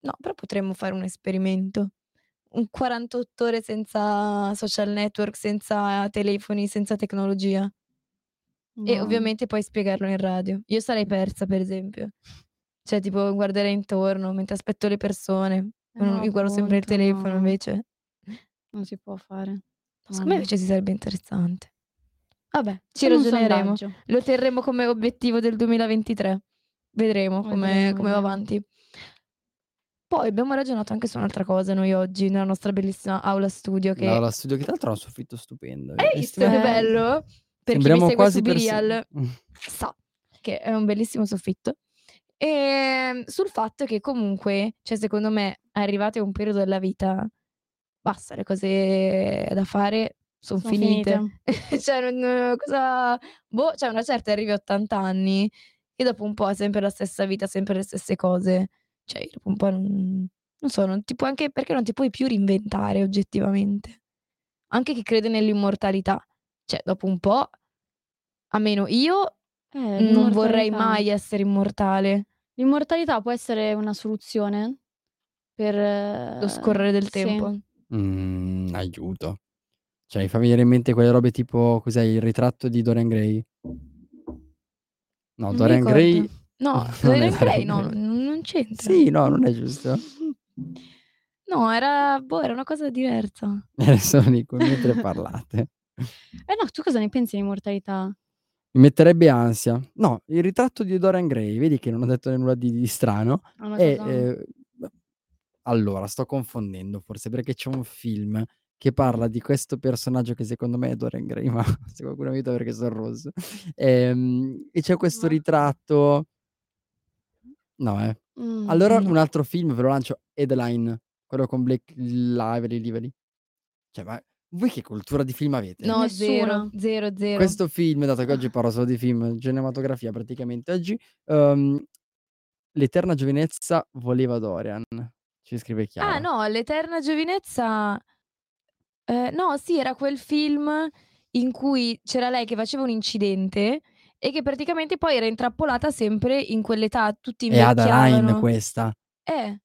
No, però potremmo fare un esperimento. Un 48 ore senza social network, senza telefoni, senza tecnologia. E no. ovviamente poi spiegarlo in radio. Io sarei persa, per esempio. Cioè, tipo, guarderei intorno mentre aspetto le persone. Eh no, io guardo sempre il appunto, telefono, no. invece. Non si può fare. Secondo me invece si sarebbe interessante. Vabbè, Ci un ragioneremo. sondaggio. Lo terremo come obiettivo del 2023. Vedremo come, Vedremo, come va vedremo. avanti. Poi abbiamo ragionato anche su un'altra cosa noi oggi, nella nostra bellissima aula studio. Che L'aula studio che tra l'altro ha un soffitto stupendo. Hai eh, visto che bello? Per chi mi sembriamo segue quasi su perso- Birial sa che è un bellissimo soffitto. E sul fatto che comunque, cioè secondo me, arrivate a un periodo della vita, basta, le cose da fare sono Sono finite. cioè, non, cosa... Boh, cioè una certa arrivi a 80 anni e dopo un po' è sempre la stessa vita, sempre le stesse cose. Cioè, dopo un po' non, non so, non ti puoi anche perché non ti puoi più reinventare oggettivamente. Anche chi crede nell'immortalità. Cioè, dopo un po', almeno io Eh, non vorrei mai essere immortale. L'immortalità può essere una soluzione per Lo scorrere del sì. tempo. Mhmm, aiuto. Cioè, mi fa venire in mente quelle robe tipo, cos'è, il ritratto di Dorian Gray? No, Non Dorian. Gray No, Dorian Gray no, non c'entra. Sì, no, non è giusto. No, era boh, era una cosa diversa. Adesso dico mentre parlate. Eh no, tu cosa ne pensi dell'immortalità? Mi metterebbe ansia. No, il ritratto di Dorian Gray, vedi che non ho detto nulla di di strano, È ehm, allora sto confondendo forse perché c'è un film che parla di questo personaggio che secondo me è Dorian Gray, ma se qualcuno mi aiuta perché son rosso. Ehm, e c'è questo ritratto no, eh. Mh. Allora No. un altro film ve lo lancio, Headline, quello con Blake Lively Lively. Cioè, ma voi che cultura di film avete? No, Nessuna. 0, 0, 0. Questo film, dato che oggi parlo solo di film, cinematografia praticamente oggi, uhm, l'eterna giovinezza voleva Dorian, ci scrive Ah Chiara. no, l'eterna giovinezza ehm, no, sì, era quel film in cui c'era lei che faceva un incidente e che praticamente poi era intrappolata sempre in quell'età, tutti È Adaline invecchiavano. questa. Eh,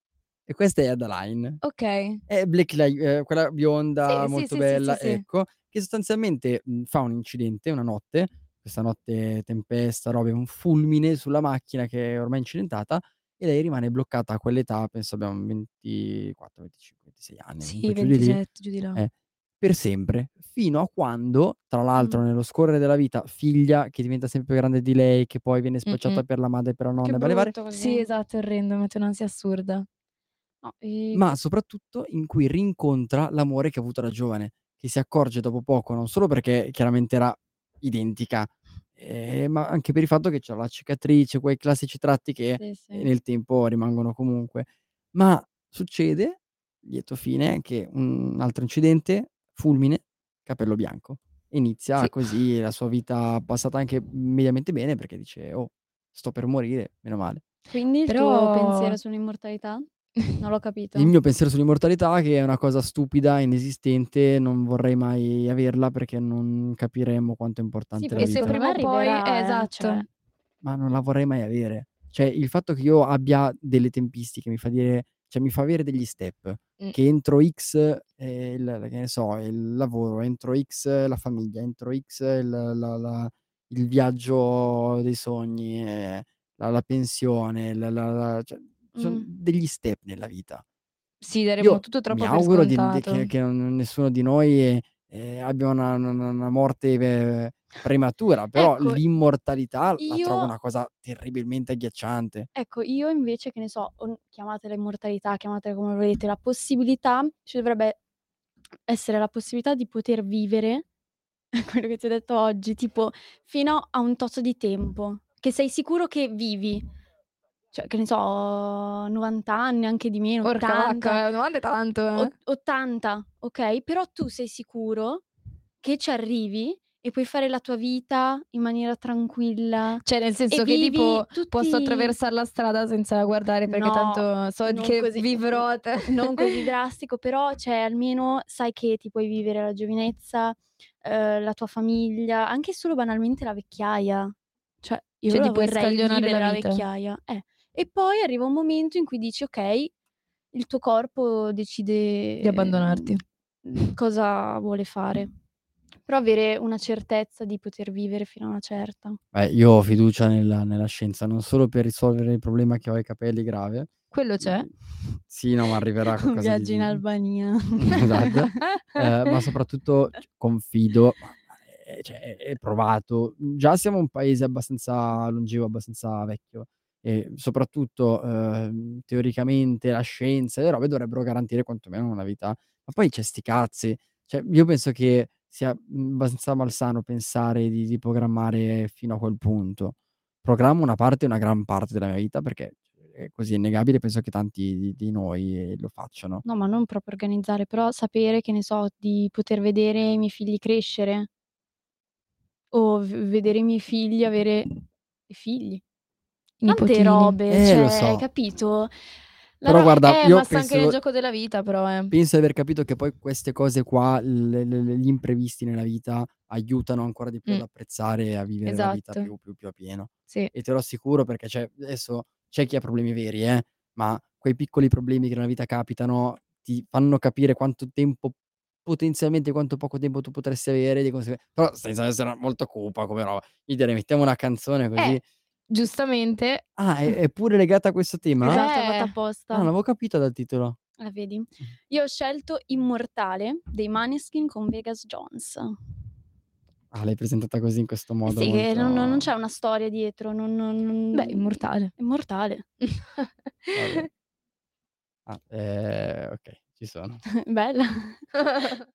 E questa è Adaline. okay. È Blake Liv ehm, quella bionda, Sì, sì, molto sì, sì, bella, sì, sì. ecco, che sostanzialmente, mhmm, fa un incidente una notte, questa notte tempesta, robe, un fulmine sulla macchina che è ormai incidentata e lei rimane bloccata a quell'età, penso abbia un 24, 25, 26 anni, Sì, comunque giù di lì. 27, giù di là. Eh. per sempre, fino a quando, tra l'altro Mh. nello scorrere della vita, figlia che diventa sempre più grande di lei, che poi viene spacciata Mh-mh. per la madre, per la Che nonna e varie varie brutto così. Sì, esatto, è orrendo, mette un'ansia assurda. No, ehm ma soprattutto in cui rincontra l'amore che ha avuto da giovane, che si accorge dopo poco, non solo perché chiaramente era identica, ehm, ma anche per il fatto che c'ha la cicatrice, quei classici tratti che, Sì, ehm, sì. nel tempo rimangono comunque. Ma succede, lieto fine, che un altro incidente, fulmine, capello bianco. Inizia Sì. così la sua vita passata anche mediamente bene perché dice: "Oh, sto per morire, meno male". Quindi il tuo Però pensiero sull'immortalità? Non l'ho capito. Il mio pensiero sull'immortalità che è una cosa stupida, inesistente, non vorrei mai averla perché non capiremo quanto è Sì, importante la perché E se prima o poi arriverà, eh, eh, esatto. cioè Ma non la vorrei mai avere. Cioè, il fatto che io abbia delle tempistiche mi fa dire cioè mi fa avere degli step, Mh. che entro X, ehm, il che ne so, il lavoro, entro X la famiglia, entro X il la la il viaggio dei sogni, ehm, la la pensione, la la la cioè son Mh. degli step nella vita. Sì, daremo Io tutto mi troppo per auguro di di scontato. che che non nessuno di noi, ehm, abbia una una morte ve prematura, però Ecco, l'immortalità la trovo io una cosa terribilmente agghiacciante. ecco, io invece, che ne so, o chiamatela immortalità, chiamatela come volete, la possibilità ci dovrebbe essere la possibilità di poter vivere quello che ti ho detto oggi, tipo fino a un tot di tempo, che sei sicuro che vivi. Cioè, che ne so, 90 anni, anche di meno, Porca 80, vacca, eh, 90 è tanto, eh. ot 80, okay, però tu sei sicuro che ci arrivi e puoi fare la tua vita in maniera tranquilla Cioè, nel senso che tipo posso tutti attraversar la strada senza guardare perché No, tanto so che così vivrò te non così drastico, però cioè almeno sai che ti puoi vivere la giovinezza, uhm, la tua famiglia, anche solo banalmente la vecchiaia. Cioè, io Cioè, la ti puoi vorrei vivere la la vecchiaia, eh. E poi arriva un momento in cui dici: "Okay, il tuo corpo decide, Di abbandonarti. mhmm, cosa vuole fare." Però avere una certezza di poter vivere fino a una certa. Beh, io ho fiducia nella nella scienza, non solo per risolvere il problema che ho ai capelli grave, Quello c'è? sì, no, ma arriverà Un viaggio in Albania. esatto, ehm, ma soprattutto confido, è cioè è provato. Già siamo un paese abbastanza longevo, abbastanza vecchio e soprattutto, uhm, teoricamente la scienza e le robe dovrebbero garantire quantomeno una vita ma poi c'è 'sti cazzi. Cioè, io penso che sia, mhmm, abbastanza malsano pensare di di programmare fino a quel punto. Programmo una parte una gran parte della mia vita perché è così, innegabile, penso che tanti di di noi lo facciano. No, ma non proprio organizzare, però sapere, che ne so, di poter vedere i miei figli crescere. O v vedere i miei figli avere figli. Tante nipotini. robe, Eh, cioè lo hai so. capito? La Però guarda, Eh, io sta anche nel penso gioco della vita però, eh. penso di aver capito che poi queste cose qua, le le le gli imprevisti nella vita, aiutano ancora di più ad Mh. apprezzare e a vivere la vita Esatto. più più più a pieno. Sì. E te lo assicuro perché cioè, adesso c'è chi ha problemi veri, eh, ma quei piccoli problemi che nella vita capitano, ti fanno capire quanto tempo potenzialmente quanto poco tempo tu potresti avere di consegue però senza essere molto cupa come roba. Io direi mettiamo una canzone Eh, così giustamente Ah, è è pure legata a questo tema? Esatto, è fatta Eh. Ah, non apposta. avevo capito dal titolo. Ah, vedi? Mh. Io ho scelto "Immortale" dei Måneskin con Vegas Jones. Ah, l'hai presentata così in questo Eh modo sì, che non non c'è molto una storia dietro, non non Beh, immortale. immortale. Ah, ehm, okay, ci sono. Bella.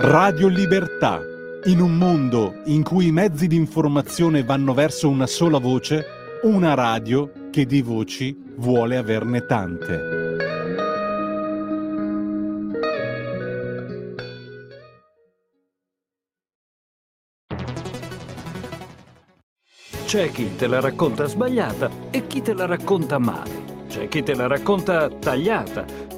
Radio Libertà. In un mondo in cui i mezzi di informazione vanno verso una sola voce, una radio che di voci vuole averne tante. C'è chi te la racconta sbagliata e chi te la racconta male. C'è chi te la racconta tagliata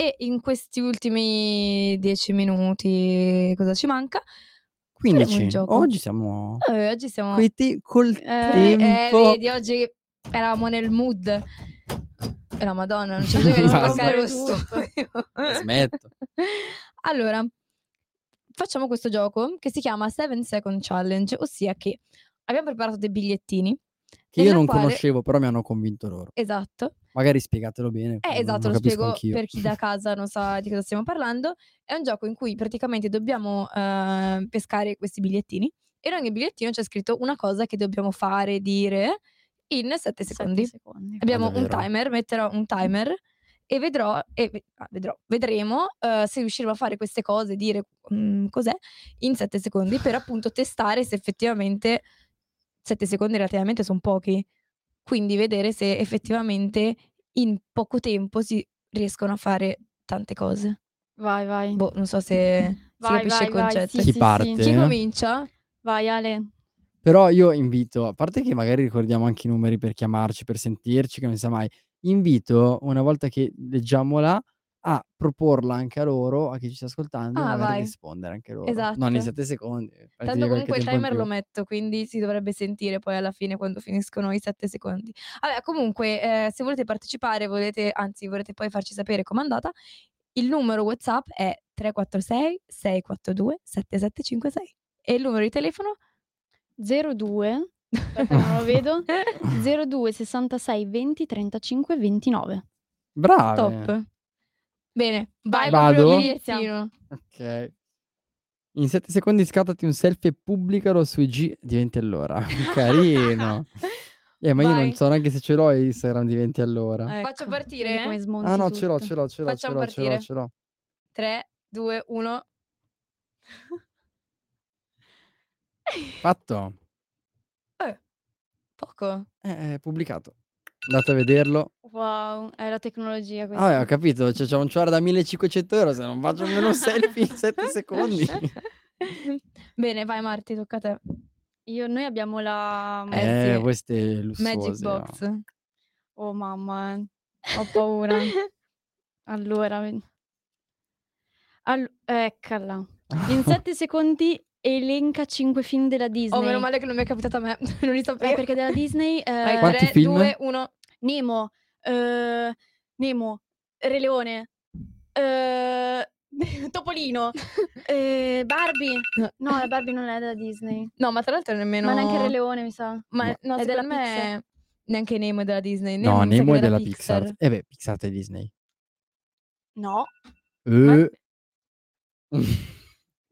e in questi ultimi 10 minuti cosa ci manca? Faremo 15. il gioco. Oggi siamo Eh, oggi siamo te- col Eh, Eh, tempo. vedi, oggi eravamo nel mood. E la madonna, non c'è di Basta. spaccare lo Tutto. studio. Smetto. Allora, facciamo questo gioco che si chiama 7 Second Challenge, ossia che abbiamo preparato dei bigliettini. Che io non quale- conoscevo, però mi hanno convinto loro. Esatto. Magari spiegatelo bene. Eh, esatto, lo spiego anch'io. per chi da casa non sa di cosa stiamo parlando. È un gioco in cui praticamente dobbiamo eh, pescare questi bigliettini e in ogni bigliettino c'è scritto una cosa che dobbiamo fare, dire in 7 secondi. Sette secondi. Abbiamo un timer, metterò un timer e vedrò, e ah, vedrò vedremo eh, se riusciremo a fare queste cose, dire mm, cos'è in 7 secondi per appunto testare se effettivamente 7 secondi relativamente sono pochi. Quindi vedere se effettivamente in poco tempo si riescono a fare tante cose. Vai, vai. Boh, non so se si vai, capisce vai, il vai. concetto. Sì, Chi sì, parte? sì. Chi comincia? Vai, Ale. Però io invito, a parte che magari ricordiamo anche i numeri per chiamarci, per sentirci, che non si sa mai, invito una volta che leggiamola a proporla anche a loro, a chi ci sta ascoltando, Ah, magari vai. rispondere anche loro. Esatto. Non in 7 secondi. Tanto qualche comunque il tempo in timer lo più. metto, quindi si dovrebbe sentire poi alla fine quando finiscono i 7 secondi. Vabbè, comunque, eh, se volete partecipare, volete, anzi, volete poi farci sapere com'è andata, il numero WhatsApp è 346 642 7756 e il numero di telefono 02 aspetta, non lo vedo 02 66 20 35 29 Brave. top. Bene, vai, Vado? bigliettino. Ok. In 7 secondi scattati un selfie e pubblicalo su IG diventi allora. Carino. Eh, ma io Vai. non so neanche se ce l'ho Instagram diventi allora. Ecco, Faccio partire? come smonti ah no, ce l'ho, tutto. ce l'ho, ce l'ho, ce Facciamo l'ho, ce l'ho, partire. ce l'ho. 3, 2, 1. Fatto. Poco. Eh, è pubblicato. Andate a vederlo. wow è la tecnologia questa Ah, ho capito, cioè, c'è un ciora da 1500 euro se non faccio nemmeno un selfie in 7 secondi. Bene, vai Marti, tocca a te. io noi abbiamo la Eh, Eh, sì. queste lussuose. Magic no. Box. oh mamma eh. ho paura allora All- eccola in 7 secondi elenca 5 film della Disney Oh, meno male che non mi è capitato a me. non li Eh, sapevo. perché della Disney Vai, eh, Quanti 3, film? 2, 1. Nemo, eh, Nemo, Re Leone, eh, Topolino, eh, Barbie. No, la Barbie non è della Disney. No, ma tra l'altro nemmeno... Ma neanche Re Leone, mi sa. Ma No. no, È della me Pixar. neanche Nemo è della Disney. No, sa che Nemo è della della Pixar. Eh beh, Pixar è Disney. No. Eh.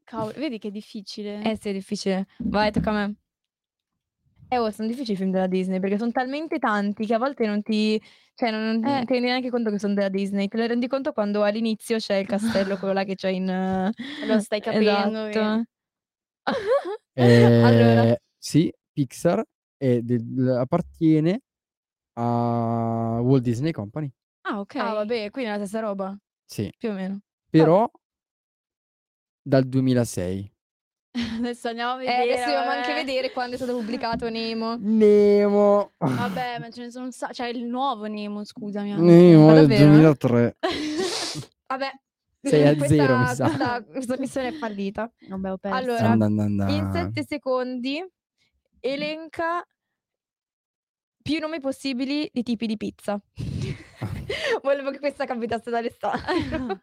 Cavolo, vedi che è difficile. Eh sì, è difficile. Vai, tocca a me. Eh, oh, sono difficili i film della Disney perché sono talmente tanti che a volte non ti... Cioè, non, non Eh. ti rendi neanche conto che sono della Disney. Te ne rendi conto quando all'inizio c'è il castello, quello là che c'è in... eh, Allora stai capendo che- Esatto. Eh, allora, Sì, Pixar è del- appartiene a Walt Disney Company. Ah, ok. ah, vabbè, quindi è la stessa roba, Sì, più o meno. però dal 2006. Adesso andiamo a Eh, vedere. adesso dobbiamo anche vedere quando è stato pubblicato Nemo. Nemo. Vabbè, ma ce ne sono un sacco. Cioè, il nuovo Nemo, scusami. anche. Nemo del davvero? 2003. Vabbè, Sei a questa, zero, mi sa. Questa, questa missione è fallita. Vabbè, ho perso. Allora, Dan, dan, dan, In dan. 7 secondi elenca più nomi possibili di tipi di pizza. Volevo che questa capitasse ad Alessandro.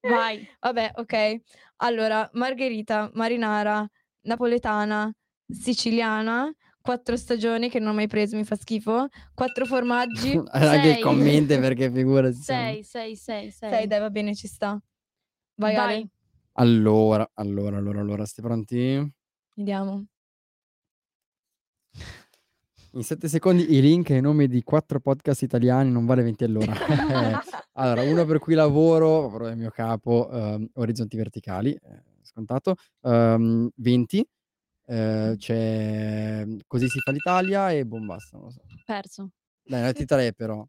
Vai. Vabbè, ok. Allora, margherita, marinara, napoletana, siciliana, quattro stagioni che non ho mai preso, mi fa schifo, quattro formaggi, Anche il Sei. commento perché figurati. insomma. 6, 6, 6, 6. sei, dai, va bene, ci sta. Vai, Ale, Vai. Allora, allora, allora, allora, siete pronti? vediamo. In 7 secondi i link e i nomi di 4 podcast italiani non vale 20 all'ora. Eh, allora, uno per cui lavoro, proprio del mio capo, ehm, Orizzonti Verticali, eh, scontato. Ehm, 20, eh, c'è Così si fa l'Italia e boh, basta, non lo so. Perso. Dai, ne ho 3 però.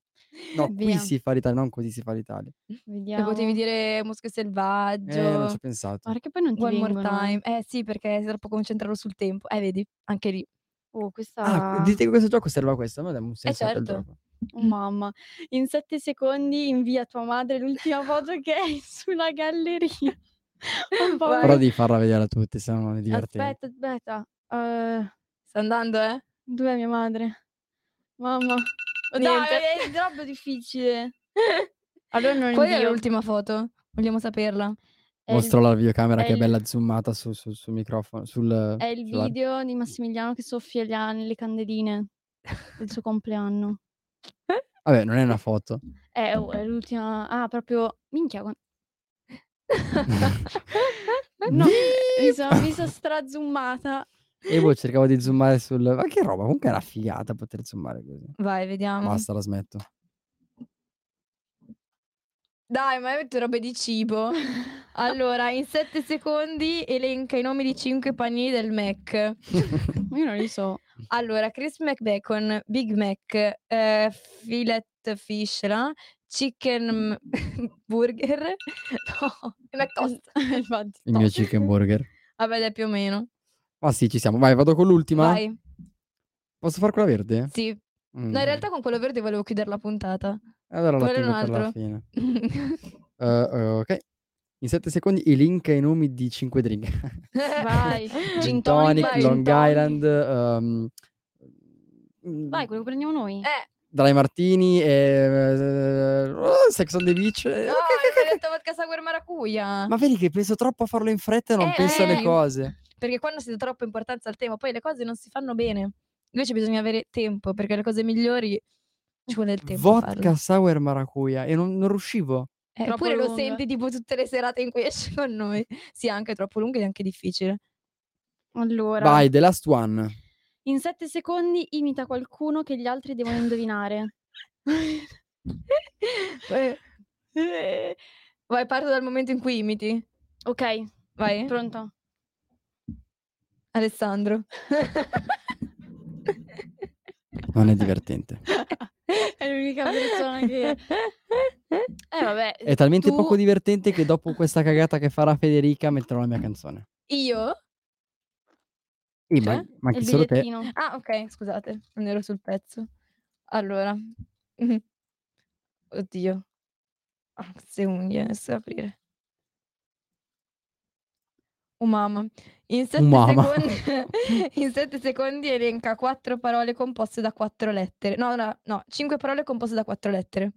No, qui Via. si fa l'Italia, non così si fa l'Italia. E Vediamo. potevi dire Mosca Eh, non selvaggio, ci ho pensato. Guarda che poi non ti one more vengono. time. Eh sì, perché sei troppo concentrato sul tempo. Eh, vedi, anche lì. Oh, questa... Ah, dite che questo gioco serve a questo, a me dà un senso anche al certo. gioco. Oh, mamma. In 7 secondi invia a tua madre l'ultima foto che hai sulla galleria. Ho paura. Però devi farla vedere a tutti, se no non è divertente. Aspetta, aspetta. Eh, Sta andando, eh? dov'è mia madre? Mamma. Oh, Niente. Dai, è troppo difficile. Allora non Qual invio. l'ultima foto? Vogliamo saperla? È il- Mostro la videocamera è che è il- bella zoomata su- su- sul microfono. Sul, È il sulla- video di Massimiliano che soffia gli anni, le candeline del suo compleanno. Vabbè, non è una foto. È, è l'ultima. Ah, proprio. Minchia. No, mi sono vista strazoomata. E boh, cercavo di zoomare sul... Ma che roba, comunque è una figata poter zoomare così. Vai, vediamo. Basta, la smetto. Dai, ma avete robe di cibo? Allora, in 7 secondi elenca i nomi di 5 panini del Mac. Io non li so. Allora, Chris McBacon, Big Mac, eh, Filet Fish, là, Chicken Burger, no, McToast. Infatti. Il mio chicken burger. Vabbè, dai, più o meno. Ma sì, ci siamo. Vai, vado con l'ultima. Vai, Posso far quella verde? sì. Mm. No, in realtà con quello verde volevo chiudere la puntata. Allora la Quello è tengo per la altro. fine. Eh, ok. In 7 secondi i link e i nomi di 5 drink. Vai. Gin tonic, vai, Long tonic. Island, ehm, mm, Vai, quello che prendiamo noi. Eh, Dry Martini, e, eh, oh, Sex on the Beach. eh, no, ok, ok, hai detto vodka sour maracuja. Ma vedi che penso troppo a farlo in fretta e non Eh, penso alle eh. cose. Perché quando si dà troppa importanza al tema, poi le cose non si fanno bene. Invece bisogna avere tempo, perché le cose migliori ci vuole il tempo. Vodka sour maracuja e non, non riuscivo. Eh, eppure lo lunga. senti tipo tutte le serate in cui esci con noi. Sì, anche troppo lungo e anche difficile. Allora. Vai, the last one. In 7 secondi imita qualcuno che gli altri devono indovinare. Eh, eh. Vai, parto dal momento in cui imiti. Ok, Vai, pronto? Alessandro. Non è divertente. È l'unica persona che... Eh vabbè. È talmente tu- poco divertente che dopo questa cagata che farà Federica metterò la mia canzone. Io? Sì, Cioè? ma il solo te. Ah, ok, scusate, non ero sul pezzo. Allora. Oddio. Ah, queste unghie, adesso aprire. Mamma. In 7 mamma. secondi in 7 secondi elenca quattro parole composte da quattro lettere. No, no, no, cinque parole composte da quattro lettere.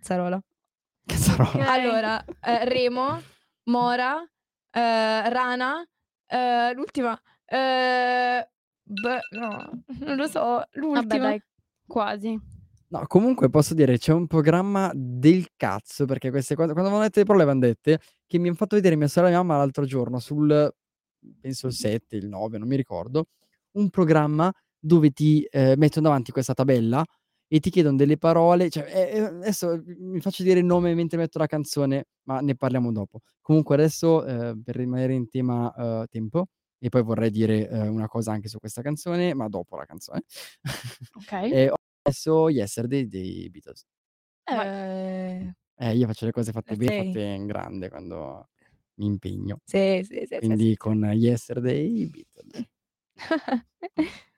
Zarola. Cazzarola. Ok. Allora, eh, Remo, Mora, eh, Rana, eh, l'ultima. eh, beh, no, non lo so, Vabbè l'ultima. dai, quasi. No, comunque posso dire, c'è un programma del cazzo, perché queste cose, quando avevano detto le parole, avevano dette, che mi hanno fatto vedere mia sorella e mia mamma l'altro giorno, sul, penso il 7, il 9, non mi ricordo, un programma dove ti eh, mettono davanti questa tabella e ti chiedono delle parole, cioè, eh, eh, adesso mi faccio dire il nome mentre metto la canzone, ma ne parliamo dopo. Comunque adesso, eh, per rimanere in tema eh, tempo, e poi vorrei dire eh, una cosa anche su questa canzone, ma dopo la canzone. Ok. e ho messo Yesterday dei Beatles. Eh, Eh, io faccio le cose fatte Eh, bene, fatte in grande quando mi impegno. sì, sì, sì, sì, Quindi sì, con Yesterday Beatles.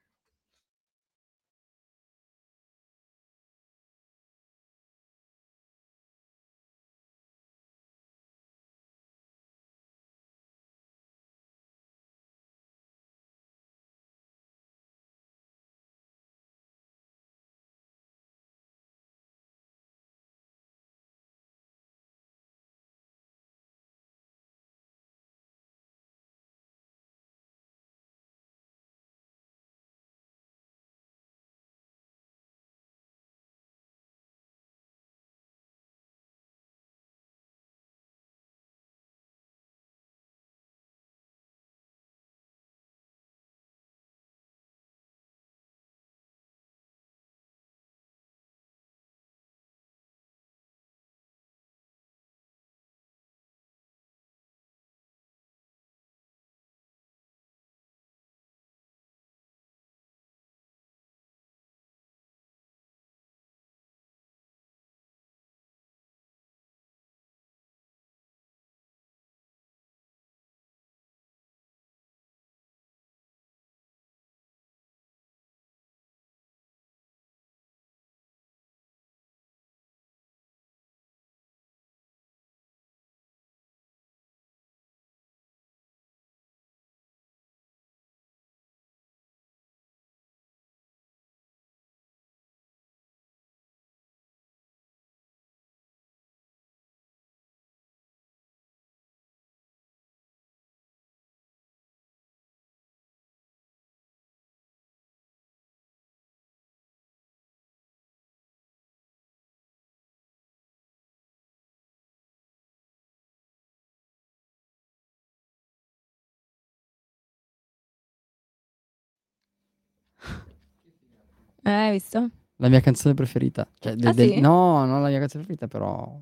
Eh, hai visto? La mia canzone preferita. Cioè, de- Ah, del- sì? No, non la mia canzone preferita, però...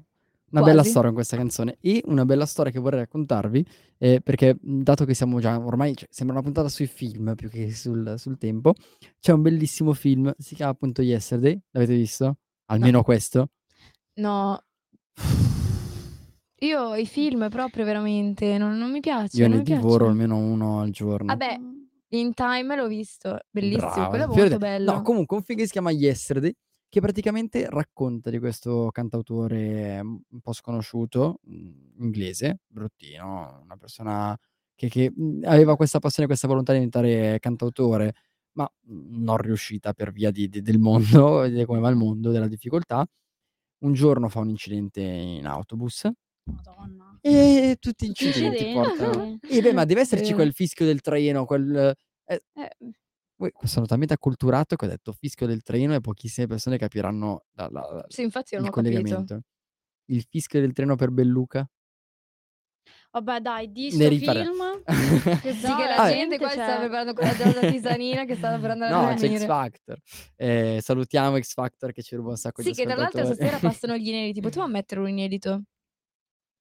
Una bella Quasi. storia in questa canzone. E una bella storia che vorrei raccontarvi, eh, perché dato che siamo già ormai, cioè, sembra una puntata sui film più che sul, sul tempo, c'è un bellissimo film, si chiama appunto Yesterday, l'avete visto? Almeno questo. No. Io i film proprio veramente non, non mi piace. Io ne divoro piace. almeno uno al giorno. Vabbè, in time l'ho visto, bellissimo, Brava, quello è molto bello. No, comunque un film che si chiama Yesterday, che praticamente racconta di questo cantautore mm, un po' sconosciuto, mm, inglese, bruttino, una persona che, che, mm, aveva questa passione, questa volontà di diventare cantautore, ma non riuscita per via di- di- del mondo, di come va il mondo, della difficoltà. Un giorno fa un incidente in autobus Madonna. E tutti incidenti. E beh, ma deve esserci Eh. quel fischio del treno, quel... eh, Eh, Poi sono talmente acculturato che ho detto fischio del treno e pochissime persone capiranno la- la- la- Sì, infatti non il ho capito. collegamento. Il fischio del treno per Belluca? vabbè, dai, di sto film. Che Sì, che la Vabbè. gente qua stava preparando con la giornata tisanina che stava per andare a No, c'è X. Factor. Eh, salutiamo X Factor che ci ruba un sacco Sì, di che tra l'altro stasera passano gli inediti. Potevo mettere un inedito?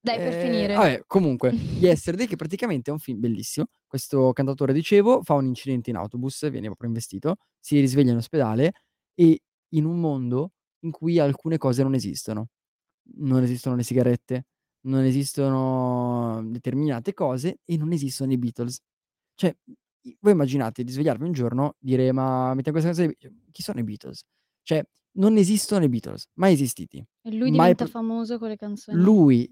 Dai, per Eh, finire. Vabbè, comunque, Yesterday, che praticamente è un film bellissimo. Questo cantautore, dicevo, fa un incidente in autobus, viene proprio investito, si risveglia in ospedale e in un mondo in cui alcune cose non esistono. Non esistono le sigarette, non esistono determinate cose e non esistono i Beatles. Cioè, voi immaginate di svegliarvi un giorno, dire ma mettiamo questa Be- chi sono i Beatles? Cioè, non esistono i Beatles, mai esistiti. E lui Mai diventa pro- famoso con le canzoni. lui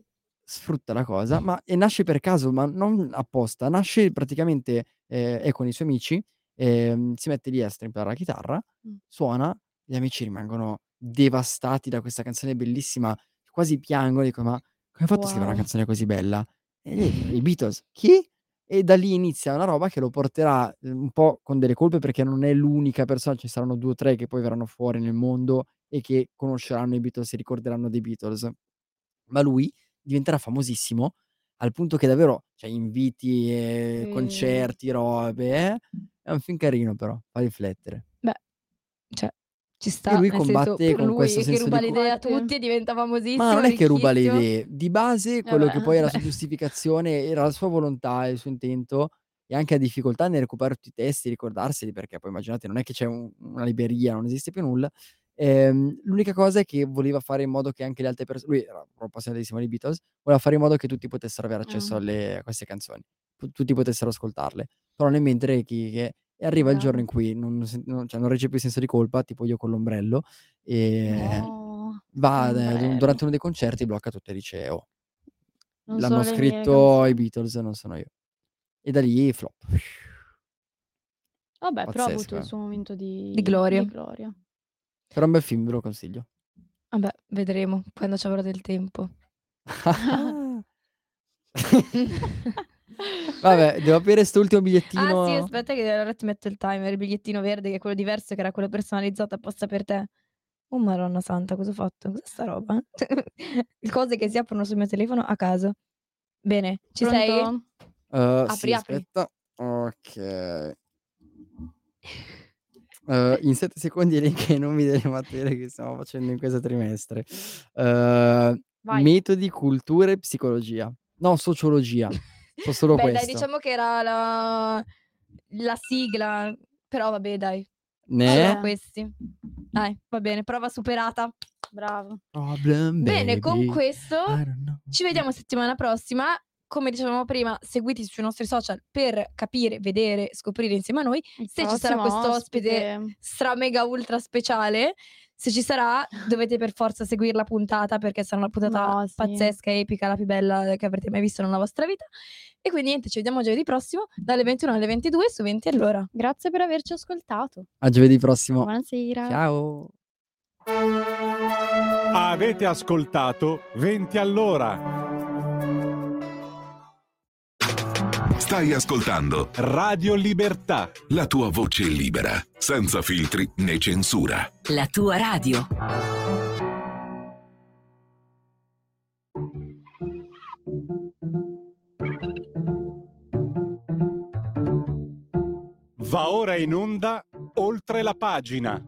sfrutta la cosa, ma e nasce per caso, ma non apposta, nasce praticamente, ehm, è con i suoi amici, ehm, si mette lì a strimpellare la chitarra, Mh. suona, gli amici rimangono devastati da questa canzone bellissima, quasi piangono, dicono: "Ma come hai fatto a scrivere una Wow. canzone così bella?" E dicono: "I Beatles." "Chi?" E da lì inizia una roba che lo porterà, ehm, un po' con delle colpe perché non è l'unica persona, ci saranno 2 o 3 che poi verranno fuori nel mondo e che conosceranno i Beatles, si ricorderanno dei Beatles. Ma lui diventerà famosissimo al punto che davvero, cioè inviti, ehm, Sì. concerti, robe, eh. È un film carino però, fa riflettere. Beh, cioè, ci sta. lui nel senso, combatte per con lui questo che senso ruba di idee a tutti e diventa famosissimo, Ma non è che ruba le idee, di base Eh quello beh. che poi è la sua giustificazione era la sua volontà, il suo intento e anche la difficoltà nel recuperare tutti i testi, ricordarseli, perché poi immaginate non è che c'è un una libreria, non esiste più nulla. Ehm, l'unica cosa è che voleva fare in modo che anche le altre perso lui era proprio appassionatissimo dei Beatles, voleva fare in modo che tutti potessero avere accesso Ah. alle a queste canzoni, pu tutti potessero ascoltarle. Però nel mentre chi che e arriva il giorno in cui non sen non cioè non regge più il senso di colpa, tipo io con l'ombrello, ehm, No, va l'ombrello. durante uno dei concerti blocca tutto e dice: "Oh, Non l'hanno sono le mie scritto i canzoni. Beatles, non sono io." E da lì flop. Vabbè, però ha avuto Pazzesco, il eh. suo momento di Di gloria. di gloria. Però è un bel film, ve lo consiglio. Vabbè, vedremo quando ci avrò del tempo. Vabbè, devo aprire 'st'ultimo Ah sì, bigliettino aspetta che allora ti metto il timer, il bigliettino verde che è quello diverso, che era quello personalizzato apposta per te. Oh Madonna santa, cosa ho fatto? Cos'è sta roba? Cose che si aprono sul mio telefono a caso. Bene, ci sei? Pronto? Uhm, Apri, sì, apri. aspetta. Okay. Uhm, in 7 secondi elenca i nomi delle materie che stiamo facendo in questo trimestre. Vai. metodi, cultura e psicologia. No, sociologia. So solo Beh dai, questo. diciamo che era la la sigla, però vabbè dai, Ne? solo questi. Dai, va bene, prova superata. Bravo. Problem Bene, con questo ci vediamo settimana prossima. Come dicevamo prima, seguiti sui nostri social per capire, vedere, scoprire insieme a noi Il se ci sarà questo ospite stra mega ultra speciale. Se ci sarà, dovete per forza seguire la puntata perché sarà una puntata No, sì. pazzesca, epica, la più bella che avrete mai visto nella vostra vita. E quindi niente, ci vediamo giovedì prossimo dalle 21 alle 22 su 20 all'ora. Grazie per averci ascoltato. A giovedì prossimo. Buonasera. Ciao. Avete ascoltato 20 all'ora. Stai ascoltando Radio Libertà. la tua voce libera, senza filtri né censura. La tua radio. Va ora in onda oltre la pagina.